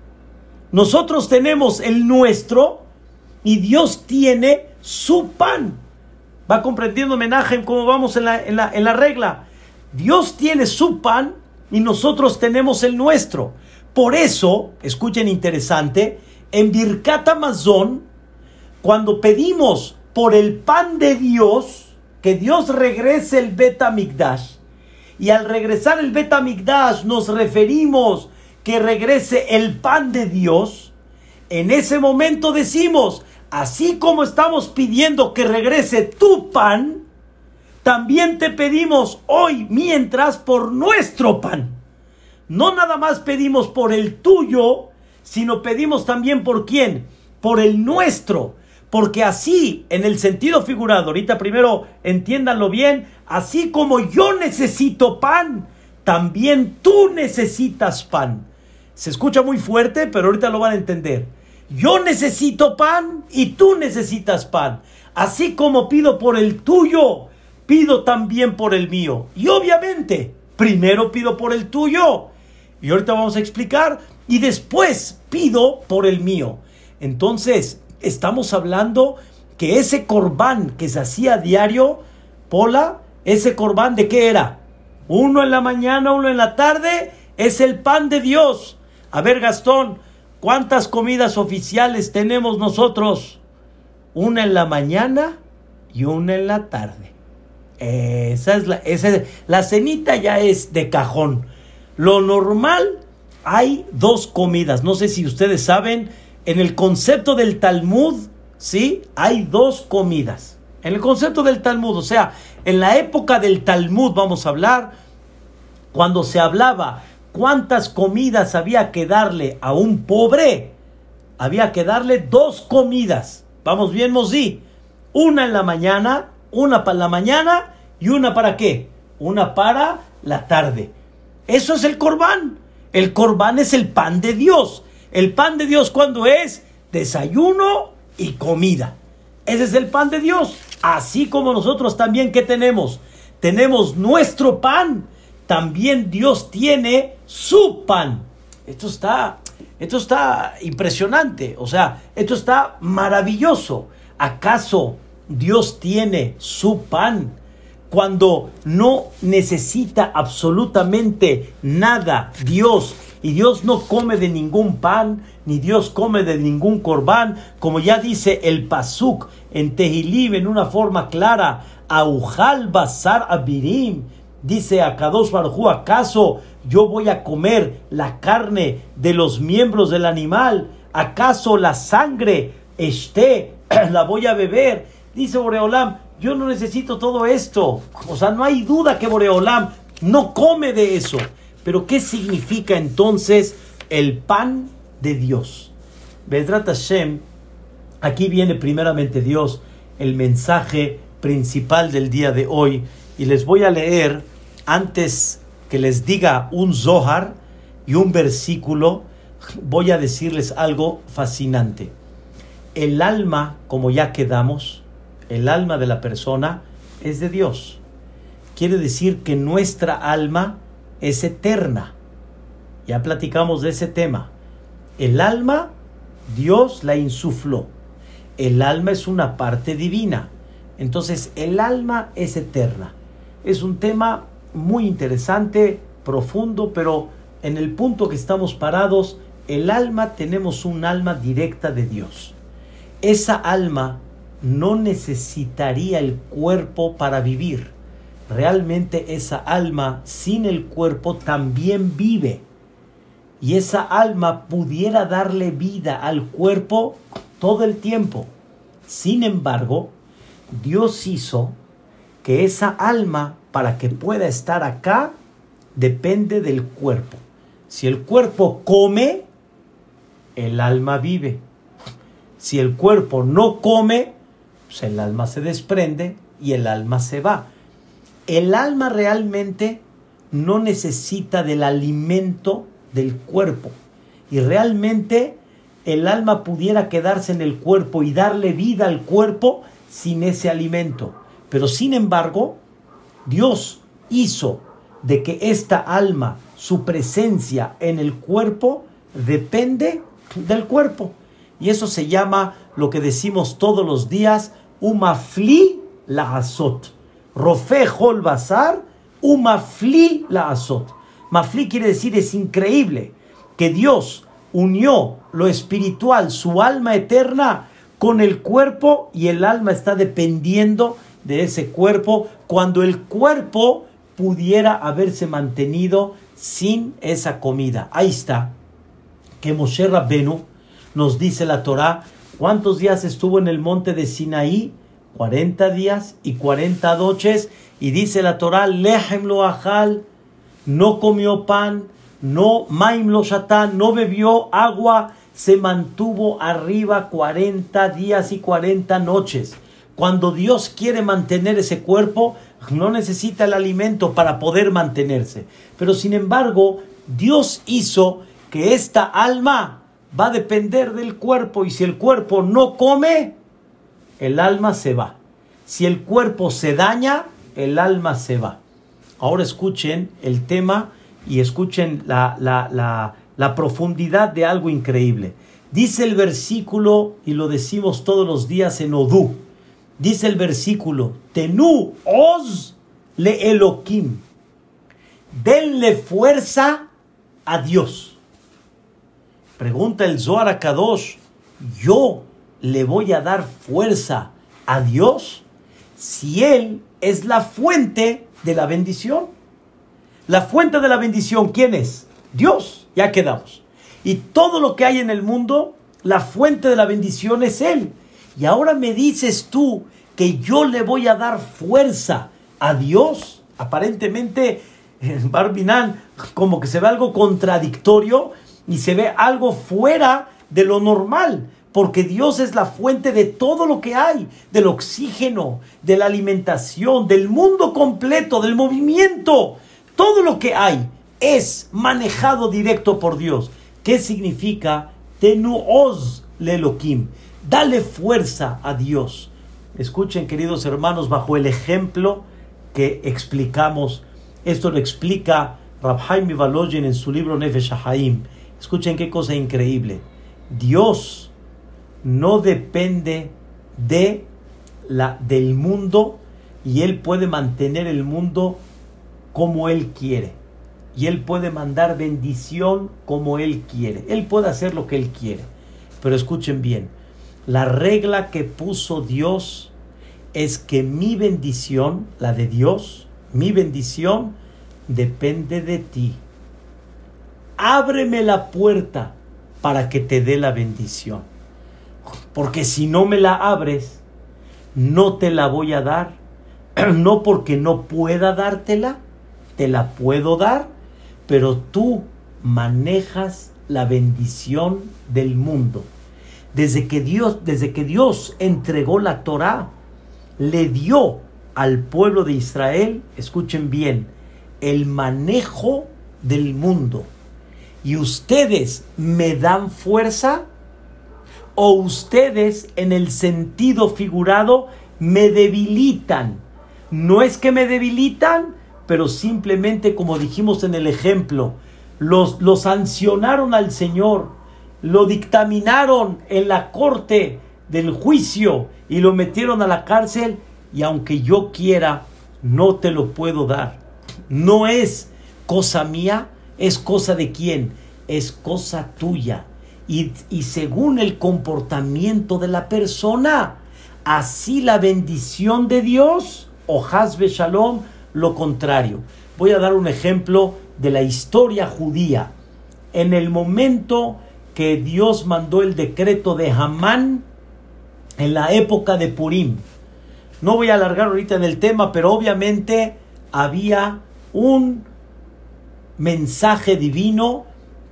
Nosotros tenemos el nuestro y Dios tiene su pan. Va comprendiendo homenaje cómo vamos en la, en la, regla. Dios tiene su pan y nosotros tenemos el nuestro. Por eso, escuchen interesante, en Birkat Amazon, cuando pedimos por el pan de Dios, que Dios regrese el Betamigdash. Y al regresar el Betamigdash nos referimos que regrese el pan de Dios. En ese momento decimos, así como estamos pidiendo que regrese tu pan, también te pedimos hoy mientras por nuestro pan. No nada más pedimos por el tuyo, sino pedimos también por quién, por el nuestro. Porque así, en el sentido figurado, ahorita primero entiéndanlo bien, así como yo necesito pan, también tú necesitas pan. Se escucha muy fuerte, pero ahorita lo van a entender. Yo necesito pan y tú necesitas pan. Así como pido por el tuyo, pido también por el mío. Y obviamente, primero pido por el tuyo. Y ahorita vamos a explicar. Y después pido por el mío. Entonces, estamos hablando que ese corbán que se hacía diario, Pola, ese corbán de qué era? Uno en la mañana, uno en la tarde, es el pan de Dios. A ver, Gastón, ¿cuántas comidas oficiales tenemos nosotros? Una en la mañana y una en la tarde. Esa es la, la cenita ya es de cajón. Lo normal, hay dos comidas. No sé si ustedes saben, en el concepto del Talmud, ¿sí? Hay dos comidas. En el concepto del Talmud, o sea, en la época del Talmud vamos a hablar, cuando se hablaba cuántas comidas había que darle a un pobre, había que darle dos comidas. Vamos bien, Mosí. Una en la mañana, una para la mañana y una para qué? Una para la tarde. Eso es el corbán. El corbán es el pan de Dios. El pan de Dios cuando es desayuno y comida. Ese es el pan de Dios. Así como nosotros también que tenemos, tenemos nuestro pan, también Dios tiene su pan. Esto está, Esto está impresionante, o sea, esto está maravilloso. ¿Acaso Dios tiene su pan cuando no necesita absolutamente nada Dios y Dios no come de ningún pan, ni Dios come de ningún corbán, como ya dice el Pasuk en Tehilim en una forma clara, Aujal Basar Abirim, dice a Kadosh Baruj ¿acaso yo voy a comer la carne de los miembros del animal? ¿Acaso la sangre esté, la voy a beber? Dice Boreolam, yo no necesito todo esto. O sea, no hay duda que Boreolam no come de eso. Pero ¿qué significa entonces el pan de Dios? Bedrat Hashem, aquí viene primeramente Dios, el mensaje principal del día de hoy. Y les voy a leer, antes que les diga un Zohar y un versículo, voy a decirles algo fascinante. El alma, como ya quedamos, el alma de la persona es de Dios. Quiere decir que nuestra alma es eterna. Ya platicamos de ese tema. El alma, Dios la insufló. El alma es una parte divina. Entonces, el alma es eterna. Es un tema muy interesante, profundo, pero en el punto que estamos parados, el alma tenemos un alma directa de Dios. Esa alma no necesitaría el cuerpo para vivir realmente esa alma sin el cuerpo también vive. Y esa alma pudiera darle vida al cuerpo todo el tiempo. Sin embargo, Dios hizo que esa alma, para que pueda estar acá, depende del cuerpo. Si el cuerpo come, el alma vive. Si el cuerpo no come, pues el alma se desprende y el alma se va el alma realmente no necesita del alimento del cuerpo. Y realmente el alma pudiera quedarse en el cuerpo y darle vida al cuerpo sin ese alimento. Pero sin embargo, Dios hizo de que esta alma, su presencia en el cuerpo, depende del cuerpo. Y eso se llama lo que decimos todos los días, umafli la azot Rofe Hol Basar, Umafli la Azot. Mafli quiere decir es increíble que Dios unió lo espiritual, su alma eterna, con el cuerpo y el alma está dependiendo de ese cuerpo cuando el cuerpo pudiera haberse mantenido sin esa comida. Ahí está. Que Moshe Rabbenu nos dice la Torah cuántos días estuvo en el monte de Sinaí 40 días y 40 noches. Y dice la Torah, lehem lo ajal, no comió pan, no maim lo no bebió agua, se mantuvo arriba 40 días y 40 noches. Cuando Dios quiere mantener ese cuerpo, no necesita el alimento para poder mantenerse. Pero sin embargo, Dios hizo que esta alma va a depender del cuerpo y si el cuerpo no come, el alma se va. Si el cuerpo se daña, el alma se va. Ahora escuchen el tema y escuchen la, la, profundidad de algo increíble. Dice el versículo, y lo decimos todos los días en Odú, dice el versículo, Tenú os le Elohim, denle fuerza a Dios. Pregunta el Zohar a Kadosh, yo le voy a dar fuerza a Dios si Él es la fuente de la bendición? La fuente de la bendición, ¿quién es? Dios, ya quedamos. Y todo lo que hay en el mundo, la fuente de la bendición es Él. Y ahora me dices tú que yo le voy a dar fuerza a Dios. Aparentemente, en Barbinan, como que se ve algo contradictorio y se ve algo fuera de lo normal porque Dios es la fuente de todo lo que hay, del oxígeno, de la alimentación, del mundo completo, del movimiento. Todo lo que hay es manejado directo por Dios. ¿Qué significa tenuoz lelokim? Dale fuerza a Dios. Escuchen, queridos hermanos, bajo el ejemplo que explicamos. Esto lo explica Rabhaim Valoyen en su libro Nefesh Haim. Escuchen qué cosa increíble. Dios no depende de la, del mundo y Él puede mantener el mundo como Él quiere. Y Él puede mandar bendición como Él quiere. Él puede hacer lo que Él quiere. Pero escuchen bien, la regla que puso Dios es que mi bendición, la de Dios, mi bendición, depende de ti. Ábreme la puerta para que te dé la bendición. Porque si no me la abres, no te la voy a dar. No porque no pueda dártela, te la puedo dar, pero tú manejas la bendición del mundo. Desde que Dios, desde que Dios entregó la Torá, le dio al pueblo de Israel, escuchen bien, el manejo del mundo. Y ustedes me dan fuerza o ustedes en el sentido figurado me debilitan. No es que me debilitan, pero simplemente como dijimos en el ejemplo, los, los sancionaron al Señor, lo dictaminaron en la corte del juicio y lo metieron a la cárcel y aunque yo quiera, no te lo puedo dar. No es cosa mía, es cosa de quién, es cosa tuya y, según el comportamiento de la persona. Así la bendición de Dios o Hasbe Shalom, lo contrario. Voy a dar un ejemplo de la historia judía. En el momento que Dios mandó el decreto de Hamán, en la época de Purim. No voy a alargar ahorita en el tema, pero obviamente había un mensaje divino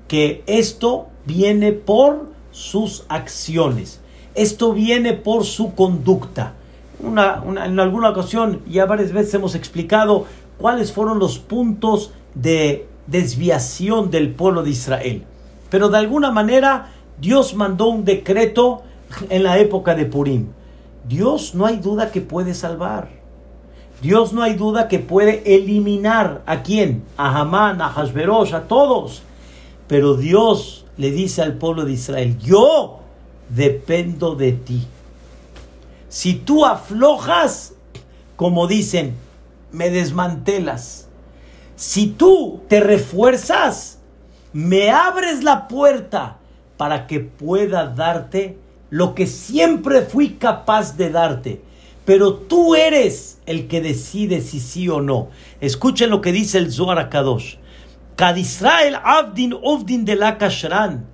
que esto viene por sus acciones. Esto viene por su conducta. en alguna ocasión, ya varias veces hemos explicado cuáles fueron los puntos de desviación del pueblo de Israel. Pero de alguna manera Dios mandó un decreto en la época de Purim. Dios no hay duda que puede salvar. Dios no hay duda que puede eliminar a quién, a Hamán, a Hashverosh, a todos. Pero Dios le dice al pueblo de Israel, yo dependo de ti. Si tú aflojas, como dicen, me desmantelas. Si tú te refuerzas, me abres la puerta para que pueda darte lo que siempre fui capaz de darte. Pero tú eres el que decide si sí o no. Escuchen lo que dice el Zohar Kadosh. Israel Abdin Ovdin de la Kashran.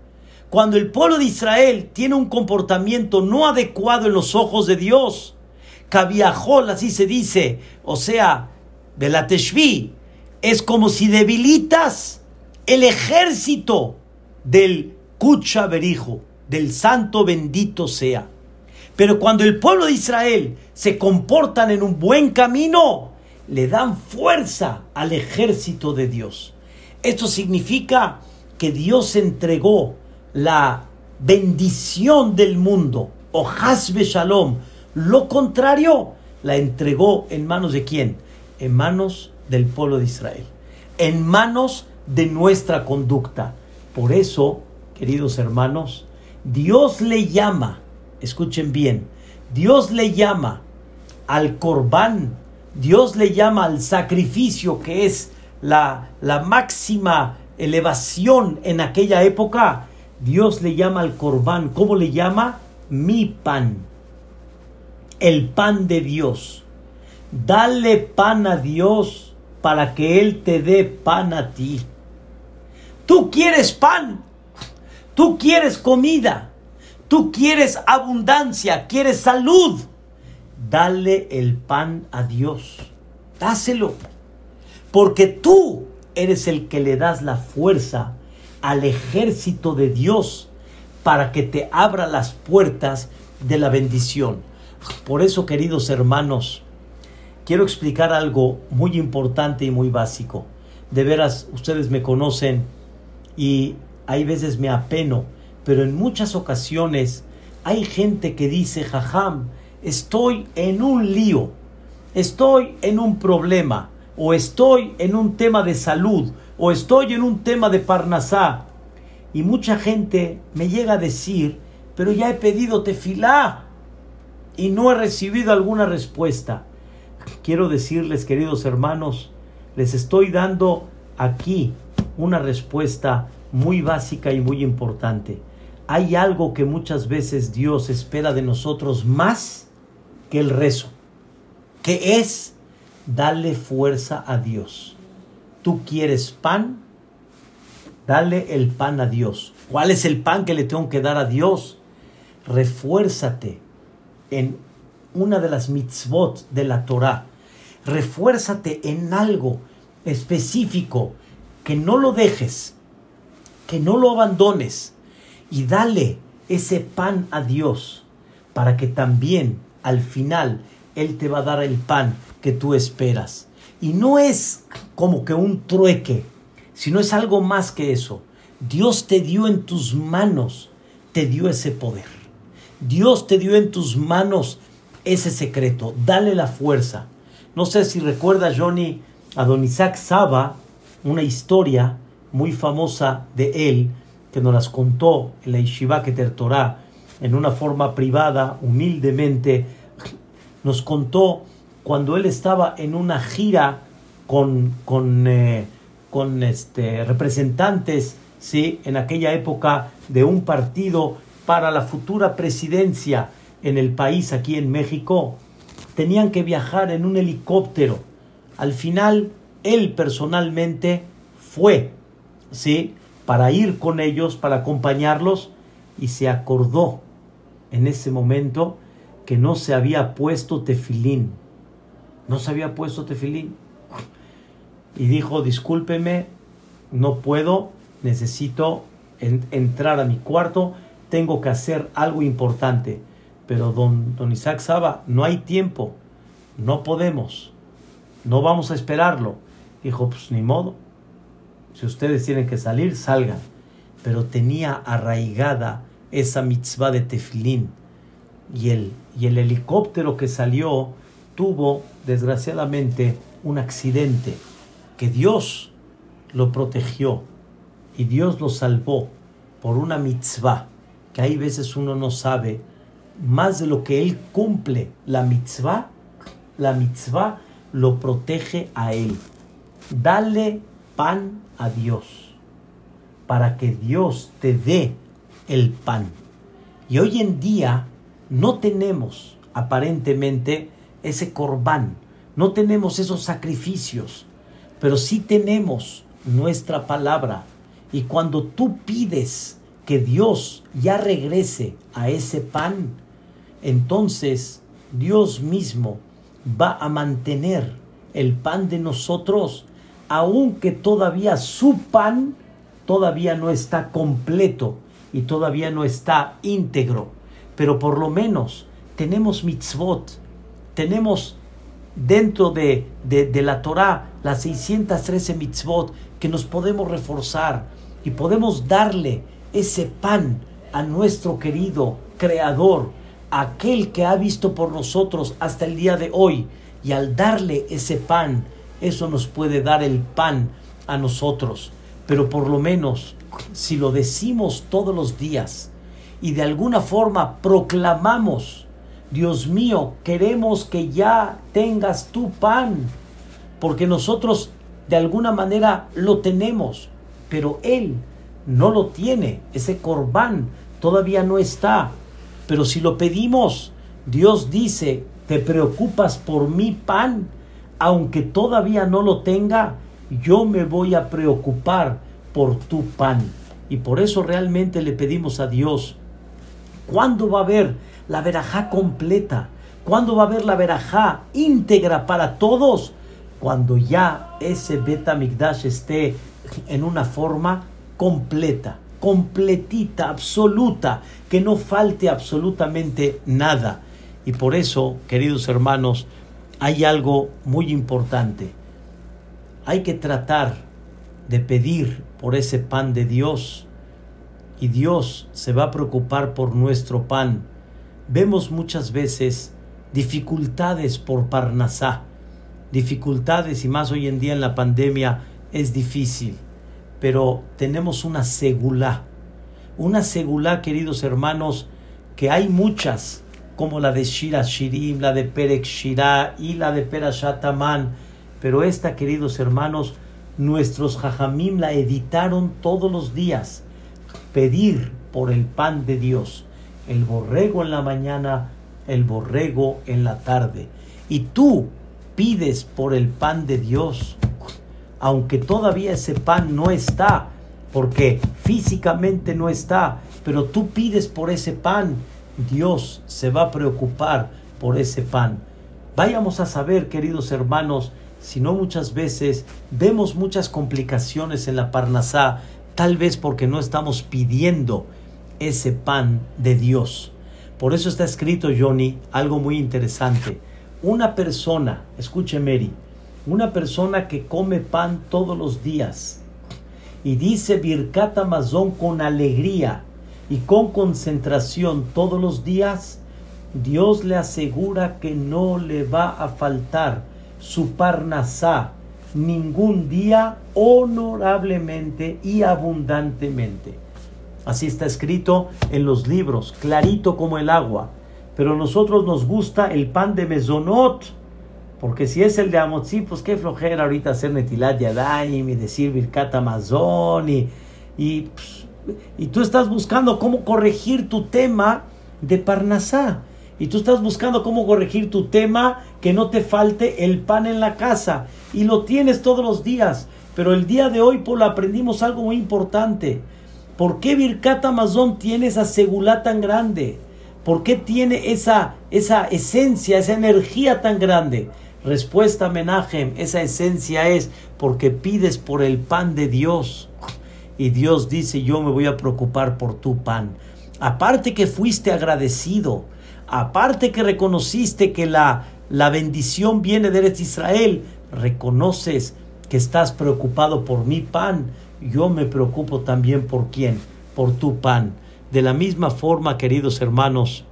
Cuando el pueblo de Israel tiene un comportamiento no adecuado en los ojos de Dios, Kaviahol, así se dice, o sea, de la Teshvi, es como si debilitas el ejército del Kucha Berijo, del santo bendito sea. Pero cuando el pueblo de Israel se comportan en un buen camino, le dan fuerza al ejército de Dios. Esto significa que Dios entregó la bendición del mundo, o Hasbe Shalom. Lo contrario, la entregó en manos de quién? En manos del pueblo de Israel, en manos de nuestra conducta. Por eso, queridos hermanos, Dios le llama, escuchen bien, Dios le llama al corbán, Dios le llama al sacrificio que es la, máxima elevación en aquella época, Dios le llama al corbán, ¿cómo le llama? Mi pan, el pan de Dios. Dale pan a Dios para que Él te dé pan a ti. Tú quieres pan, tú quieres comida, tú quieres abundancia, quieres salud. Dale el pan a Dios, dáselo porque tú eres el que le das la fuerza al ejército de Dios para que te abra las puertas de la bendición. Por eso, queridos hermanos, quiero explicar algo muy importante y muy básico. De veras, ustedes me conocen y hay veces me apeno, pero en muchas ocasiones hay gente que dice, jajam, estoy en un lío, estoy en un problema o estoy en un tema de salud, o estoy en un tema de Parnasá, Y mucha gente me llega a decir, pero ya he pedido tefilá y no he recibido alguna respuesta. Quiero decirles, queridos hermanos, les estoy dando aquí una respuesta muy básica y muy importante. Hay algo que muchas veces Dios espera de nosotros más que el rezo, que es darle fuerza a Dios. Tú quieres pan, dale el pan a Dios. ¿Cuál es el pan que le tengo que dar a Dios? Refuérzate en una de las mitzvot de la Torah. Refuérzate en algo específico, que no lo dejes, que no lo abandones y dale ese pan a Dios para que también al final Él te va a dar el pan que tú esperas. Y no es como que un trueque, sino es algo más que eso. Dios te dio en tus manos, te dio ese poder. Dios te dio en tus manos ese secreto. Dale la fuerza. No sé si recuerda Johnny a don Isaac Saba, una historia muy famosa de él, que nos las contó en la Yeshiva Keter Torah, en una forma privada, humildemente, nos contó cuando él estaba en una gira con, con, eh, con este, representantes, ¿sí? en aquella época de un partido para la futura presidencia en el país, aquí en México, tenían que viajar en un helicóptero. Al final, él personalmente fue, ¿sí? Para ir con ellos, para acompañarlos, y se acordó en ese momento que no se había puesto tefilín. No se había puesto tefilín. Y dijo, discúlpeme, no puedo, necesito entrar a mi cuarto, tengo que hacer algo importante. Pero don, don Isaac Saba, no hay tiempo, no podemos no vamos a esperarlo. Dijo, pues ni modo. Si ustedes tienen que salir, salgan. Pero tenía arraigada esa mitzvah de tefilín. Y el, y el helicóptero que salió tuvo, desgraciadamente, un accidente. Que Dios lo protegió. Y Dios lo salvó por una mitzvah. Que hay veces uno no sabe más de lo que él cumple. La mitzvah, la mitzvah lo protege a él. Dale pan a Dios para que Dios te dé el pan. Y hoy en día no tenemos aparentemente ese corbán, no tenemos esos sacrificios, pero sí tenemos nuestra palabra. Y cuando tú pides que Dios ya regrese a ese pan, entonces Dios mismo va a mantener el pan de nosotros, aunque todavía su pan todavía no está completo y todavía no está íntegro. Pero por lo menos tenemos mitzvot, tenemos dentro de, de, la Torah las 613 mitzvot que nos podemos reforzar y podemos darle ese pan a nuestro querido Creador aquel que ha visto por nosotros hasta el día de hoy. Y al darle ese pan, eso nos puede dar el pan a nosotros. Pero por lo menos, si lo decimos todos los días y de alguna forma proclamamos, Dios mío, queremos que ya tengas tu pan, porque nosotros de alguna manera lo tenemos, pero Él no lo tiene, ese corbán todavía no está. Pero si lo pedimos, Dios dice, ¿te preocupas por mi pan? Aunque todavía no lo tenga, yo me voy a preocupar por tu pan. Y por eso realmente le pedimos a Dios, ¿cuándo va a haber la verajá completa? ¿Cuándo va a haber la verajá íntegra para todos? Cuando ya ese Betamigdash esté en una forma completa completita, absoluta, que no falte absolutamente nada. Y por eso, queridos hermanos, hay algo muy importante. Hay que tratar de pedir por ese pan de Dios. Y Dios se va a preocupar por nuestro pan. Vemos muchas veces dificultades por Parnasá, dificultades y más hoy en día en la pandemia es difícil. Pero tenemos una segula, Una segulá, queridos hermanos, que hay muchas, como la de Shira Shirim, la de Perek Shira y la de Perashat Pero esta, queridos hermanos, nuestros jajamim la editaron todos los días. Pedir por el pan de Dios. El borrego en la mañana, el borrego en la tarde. Y tú pides por el pan de Dios, aunque todavía ese pan no está, porque físicamente no está, pero tú pides por ese pan, Dios se va a preocupar por ese pan. Vayamos a saber, queridos hermanos, si no muchas veces vemos muchas complicaciones en la Parnasá, tal vez porque no estamos pidiendo ese pan de Dios. Por eso está escrito, Johnny, algo muy interesante. Una persona, escuche Mary, una persona que come pan todos los días y dice Birkat Amazon con alegría y con concentración todos los días, Dios le asegura que no le va a faltar su parnasá ningún día honorablemente y abundantemente. Así está escrito en los libros, clarito como el agua. Pero a nosotros nos gusta el pan de mesonot. Porque si es el de Amotzi, pues qué flojera ahorita hacer Netilat Yadayim y decir Birkat Amazon y, y, y, tú estás buscando cómo corregir tu tema de Parnasá. Y tú estás buscando cómo corregir tu tema que no te falte el pan en la casa. Y lo tienes todos los días. Pero el día de hoy, pues, aprendimos algo muy importante. ¿Por qué Birkat Amazon tiene esa segulá tan grande? ¿Por qué tiene esa, esa esencia, esa energía tan grande? Respuesta Menajem, esa esencia es porque pides por el pan de Dios. Y Dios dice, yo me voy a preocupar por tu pan. Aparte que fuiste agradecido, aparte que reconociste que la, la bendición viene de Israel, reconoces que estás preocupado por mi pan yo me preocupo también por quién, por tu pan. De la misma forma, queridos hermanos,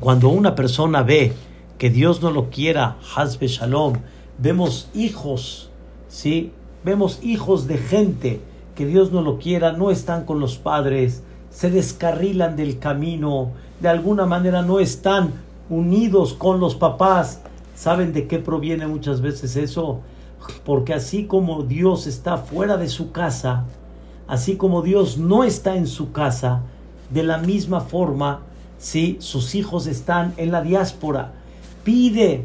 cuando una persona ve que Dios no lo quiera, Hazbe Shalom, vemos hijos, ¿sí? Vemos hijos de gente que Dios no lo quiera, no están con los padres, se descarrilan del camino, de alguna manera no están unidos con los papás. ¿Saben de qué proviene muchas veces eso? Porque así como Dios está fuera de su casa, así como Dios no está en su casa, de la misma forma, si sus hijos están en la diáspora, pide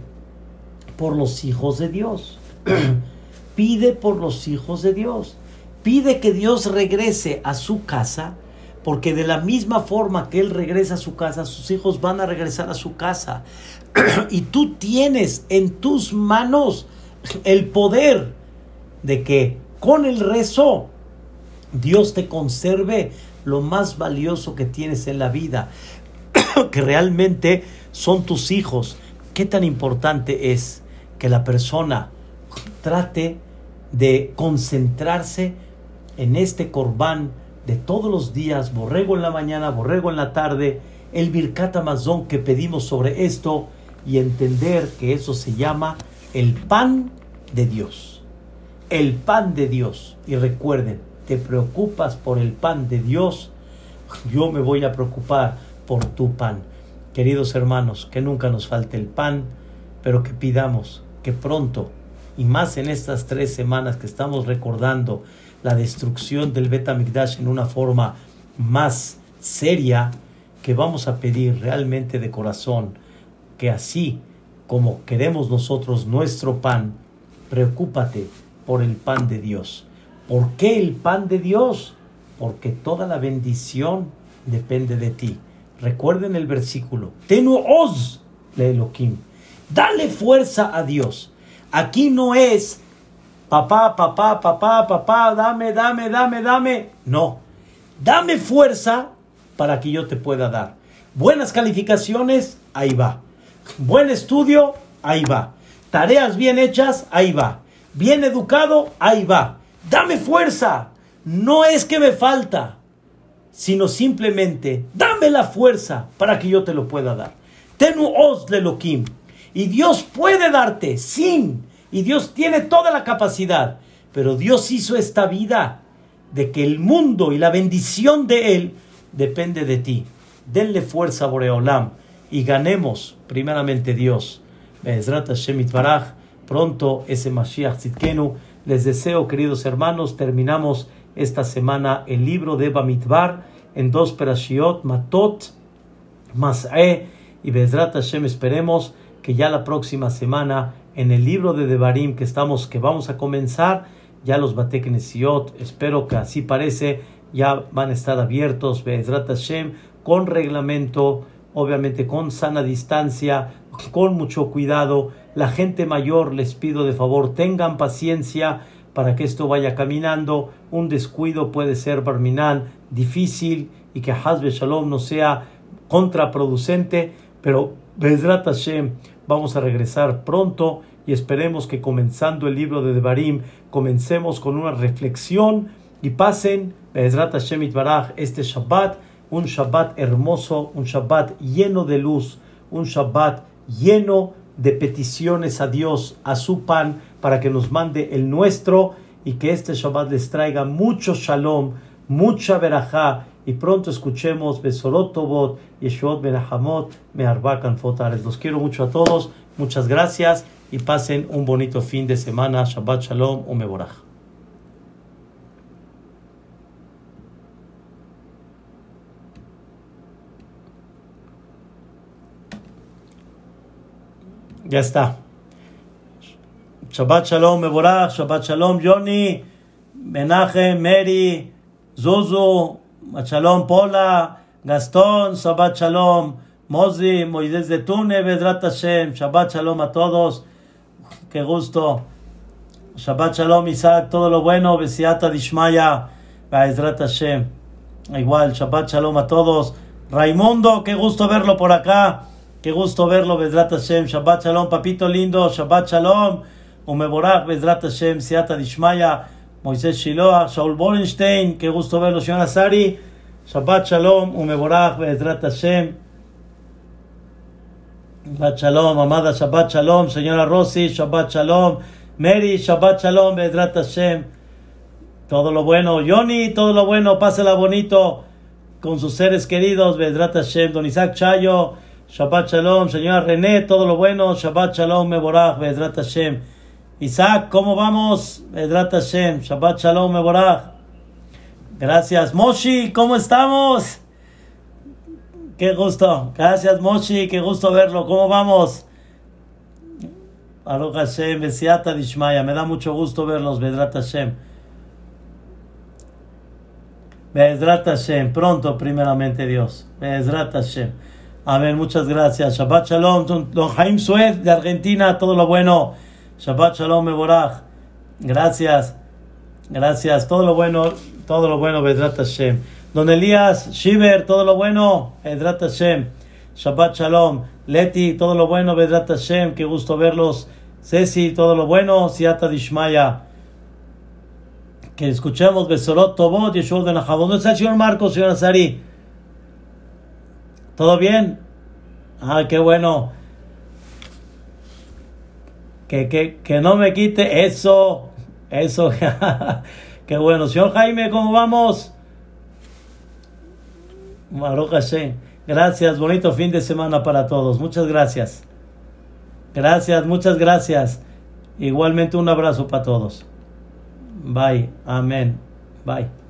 por los hijos de Dios. pide por los hijos de Dios. Pide que Dios regrese a su casa, porque de la misma forma que Él regresa a su casa, sus hijos van a regresar a su casa. y tú tienes en tus manos el poder de que con el rezo Dios te conserve lo más valioso que tienes en la vida, que realmente son tus hijos. ¿Qué tan importante es que la persona trate de concentrarse en este corbán de todos los días, borrego en la mañana, borrego en la tarde, el Birkat Amazon que pedimos sobre esto y entender que eso se llama el pan de Dios. El pan de Dios. Y recuerden, te preocupas por el pan de Dios, yo me voy a preocupar por tu pan. Queridos hermanos, que nunca nos falte el pan, pero que pidamos que pronto, y más en estas tres semanas que estamos recordando la destrucción del Betamigdash en una forma más seria, que vamos a pedir realmente de corazón que así como queremos nosotros nuestro pan, preocúpate por el pan de Dios. ¿Por qué el pan de Dios? Porque toda la bendición depende de ti. Recuerden el versículo. Tenu os le Elohim. Dale fuerza a Dios. Aquí no es papá, papá, papá, papá, dame, dame, dame, dame. No. Dame fuerza para que yo te pueda dar. Buenas calificaciones, ahí va. Buen estudio, ahí va. Tareas bien hechas, ahí va. Bien educado, ahí va. Dame fuerza. No es que me falta, sino simplemente dame la fuerza para que yo te lo pueda dar. Tenu os Kim. Y Dios puede darte sin. Y Dios tiene toda la capacidad. Pero Dios hizo esta vida de que el mundo y la bendición de Él depende de ti. Denle fuerza a Boreolam y ganemos primeramente Dios. Pronto ese Mashiach Tzidkenu. Les deseo, queridos hermanos, terminamos esta semana el libro de Bamidbar en dos perashiot, Matot, Mas'e y Bezrat Hashem. Esperemos que ya la próxima semana en el libro de Devarim que estamos, que vamos a comenzar, ya los Bateknesiot, espero que así parece, ya van a estar abiertos, Bezrat Hashem, con reglamento, obviamente con sana distancia, con mucho cuidado. La gente mayor les pido de favor, tengan paciencia para que esto vaya caminando. Un descuido puede ser barminal, difícil y que Hazbe Shalom no sea contraproducente, pero Bezrat Hashem vamos a regresar pronto y esperemos que comenzando el libro de Devarim comencemos con una reflexión y pasen Bezrat Hashem Itbaraj este Shabbat, un Shabbat hermoso, un Shabbat lleno de luz, un Shabbat lleno de peticiones a Dios, a su pan, para que nos mande el nuestro y que este Shabbat les traiga mucho shalom, mucha verajá y pronto escuchemos Besorot Tobot, Yeshuot Benahamot, Meharbakan Fotares. Los quiero mucho a todos, muchas gracias y pasen un bonito fin de semana. Shabbat Shalom, Umeborach. Ya está. Shabbat Shalom, Meborach, Shabbat Shalom, Johnny, Menachem, Mary, Zuzu, Shalom, Pola, Gastón, Shabbat Shalom, Mozi, Moisés de Tune, Bedrat Hashem, Shabbat Shalom a todos, qué gusto. Shabbat Shalom, Isaac, todo lo bueno, Besiata Dishmaya, Bedrat Hashem. Igual, Shabbat Shalom a todos. Raimundo, qué gusto verlo por acá. Qué gusto verlo, Bedrat Hashem. Shabbat Shalom, papito lindo. Shabbat Shalom. Umeborach, Bedrat Hashem, Siata Dishmaya. Moisés Shiloh, Shaul Borenstein. Qué gusto verlo, señor Azari. Shabbat Shalom, Umeborach, Bedrat Hashem. Shabbat Shalom, amada Shabbat Shalom, señora Rossi, Shabbat Shalom. Mary, Shabbat Shalom, Bedrat Hashem. Todo lo bueno, Johnny, todo lo bueno, pásela bonito con sus seres queridos, Bedrat Hashem, Don Isaac Chayo. Shabbat Shalom, señora René, todo lo bueno. Shabbat Shalom, Meborach, Bedrat Hashem. Isaac, ¿cómo vamos? Bedrat Hashem, Shabbat Shalom, Meborach. Gracias. Moshi, ¿cómo estamos? Qué gusto. Gracias, Moshi, qué gusto verlo. ¿Cómo vamos? Baruch Hashem, Besiata Dishmaya. Me da mucho gusto verlos, Bedrat Hashem. Bedrat Hashem. Pronto, primeramente, Dios. Bedrat Hashem. Amén, muchas gracias. Shabbat Shalom, don Jaime Suez de Argentina, todo lo bueno. Shabbat Shalom, Meborach. Gracias, gracias. Todo lo bueno, todo lo bueno, Bedrat Hashem. Don Elías Shiver, todo lo bueno, Bedrat Hashem. Shabbat Shalom. Leti, todo lo bueno, Bedrat Hashem. Qué gusto verlos. Ceci, todo lo bueno, Siata Dishmaya. Que escuchemos Besorot Tobot, Yeshua de Nahabot. ¿Dónde está el señor Marcos, señor Azari? ¿Todo bien? Ah, qué bueno. Que, que, que no me quite eso. Eso. qué bueno. Señor Jaime, ¿cómo vamos? Maroja Gracias. Bonito fin de semana para todos. Muchas gracias. Gracias, muchas gracias. Igualmente un abrazo para todos. Bye. Amén. Bye.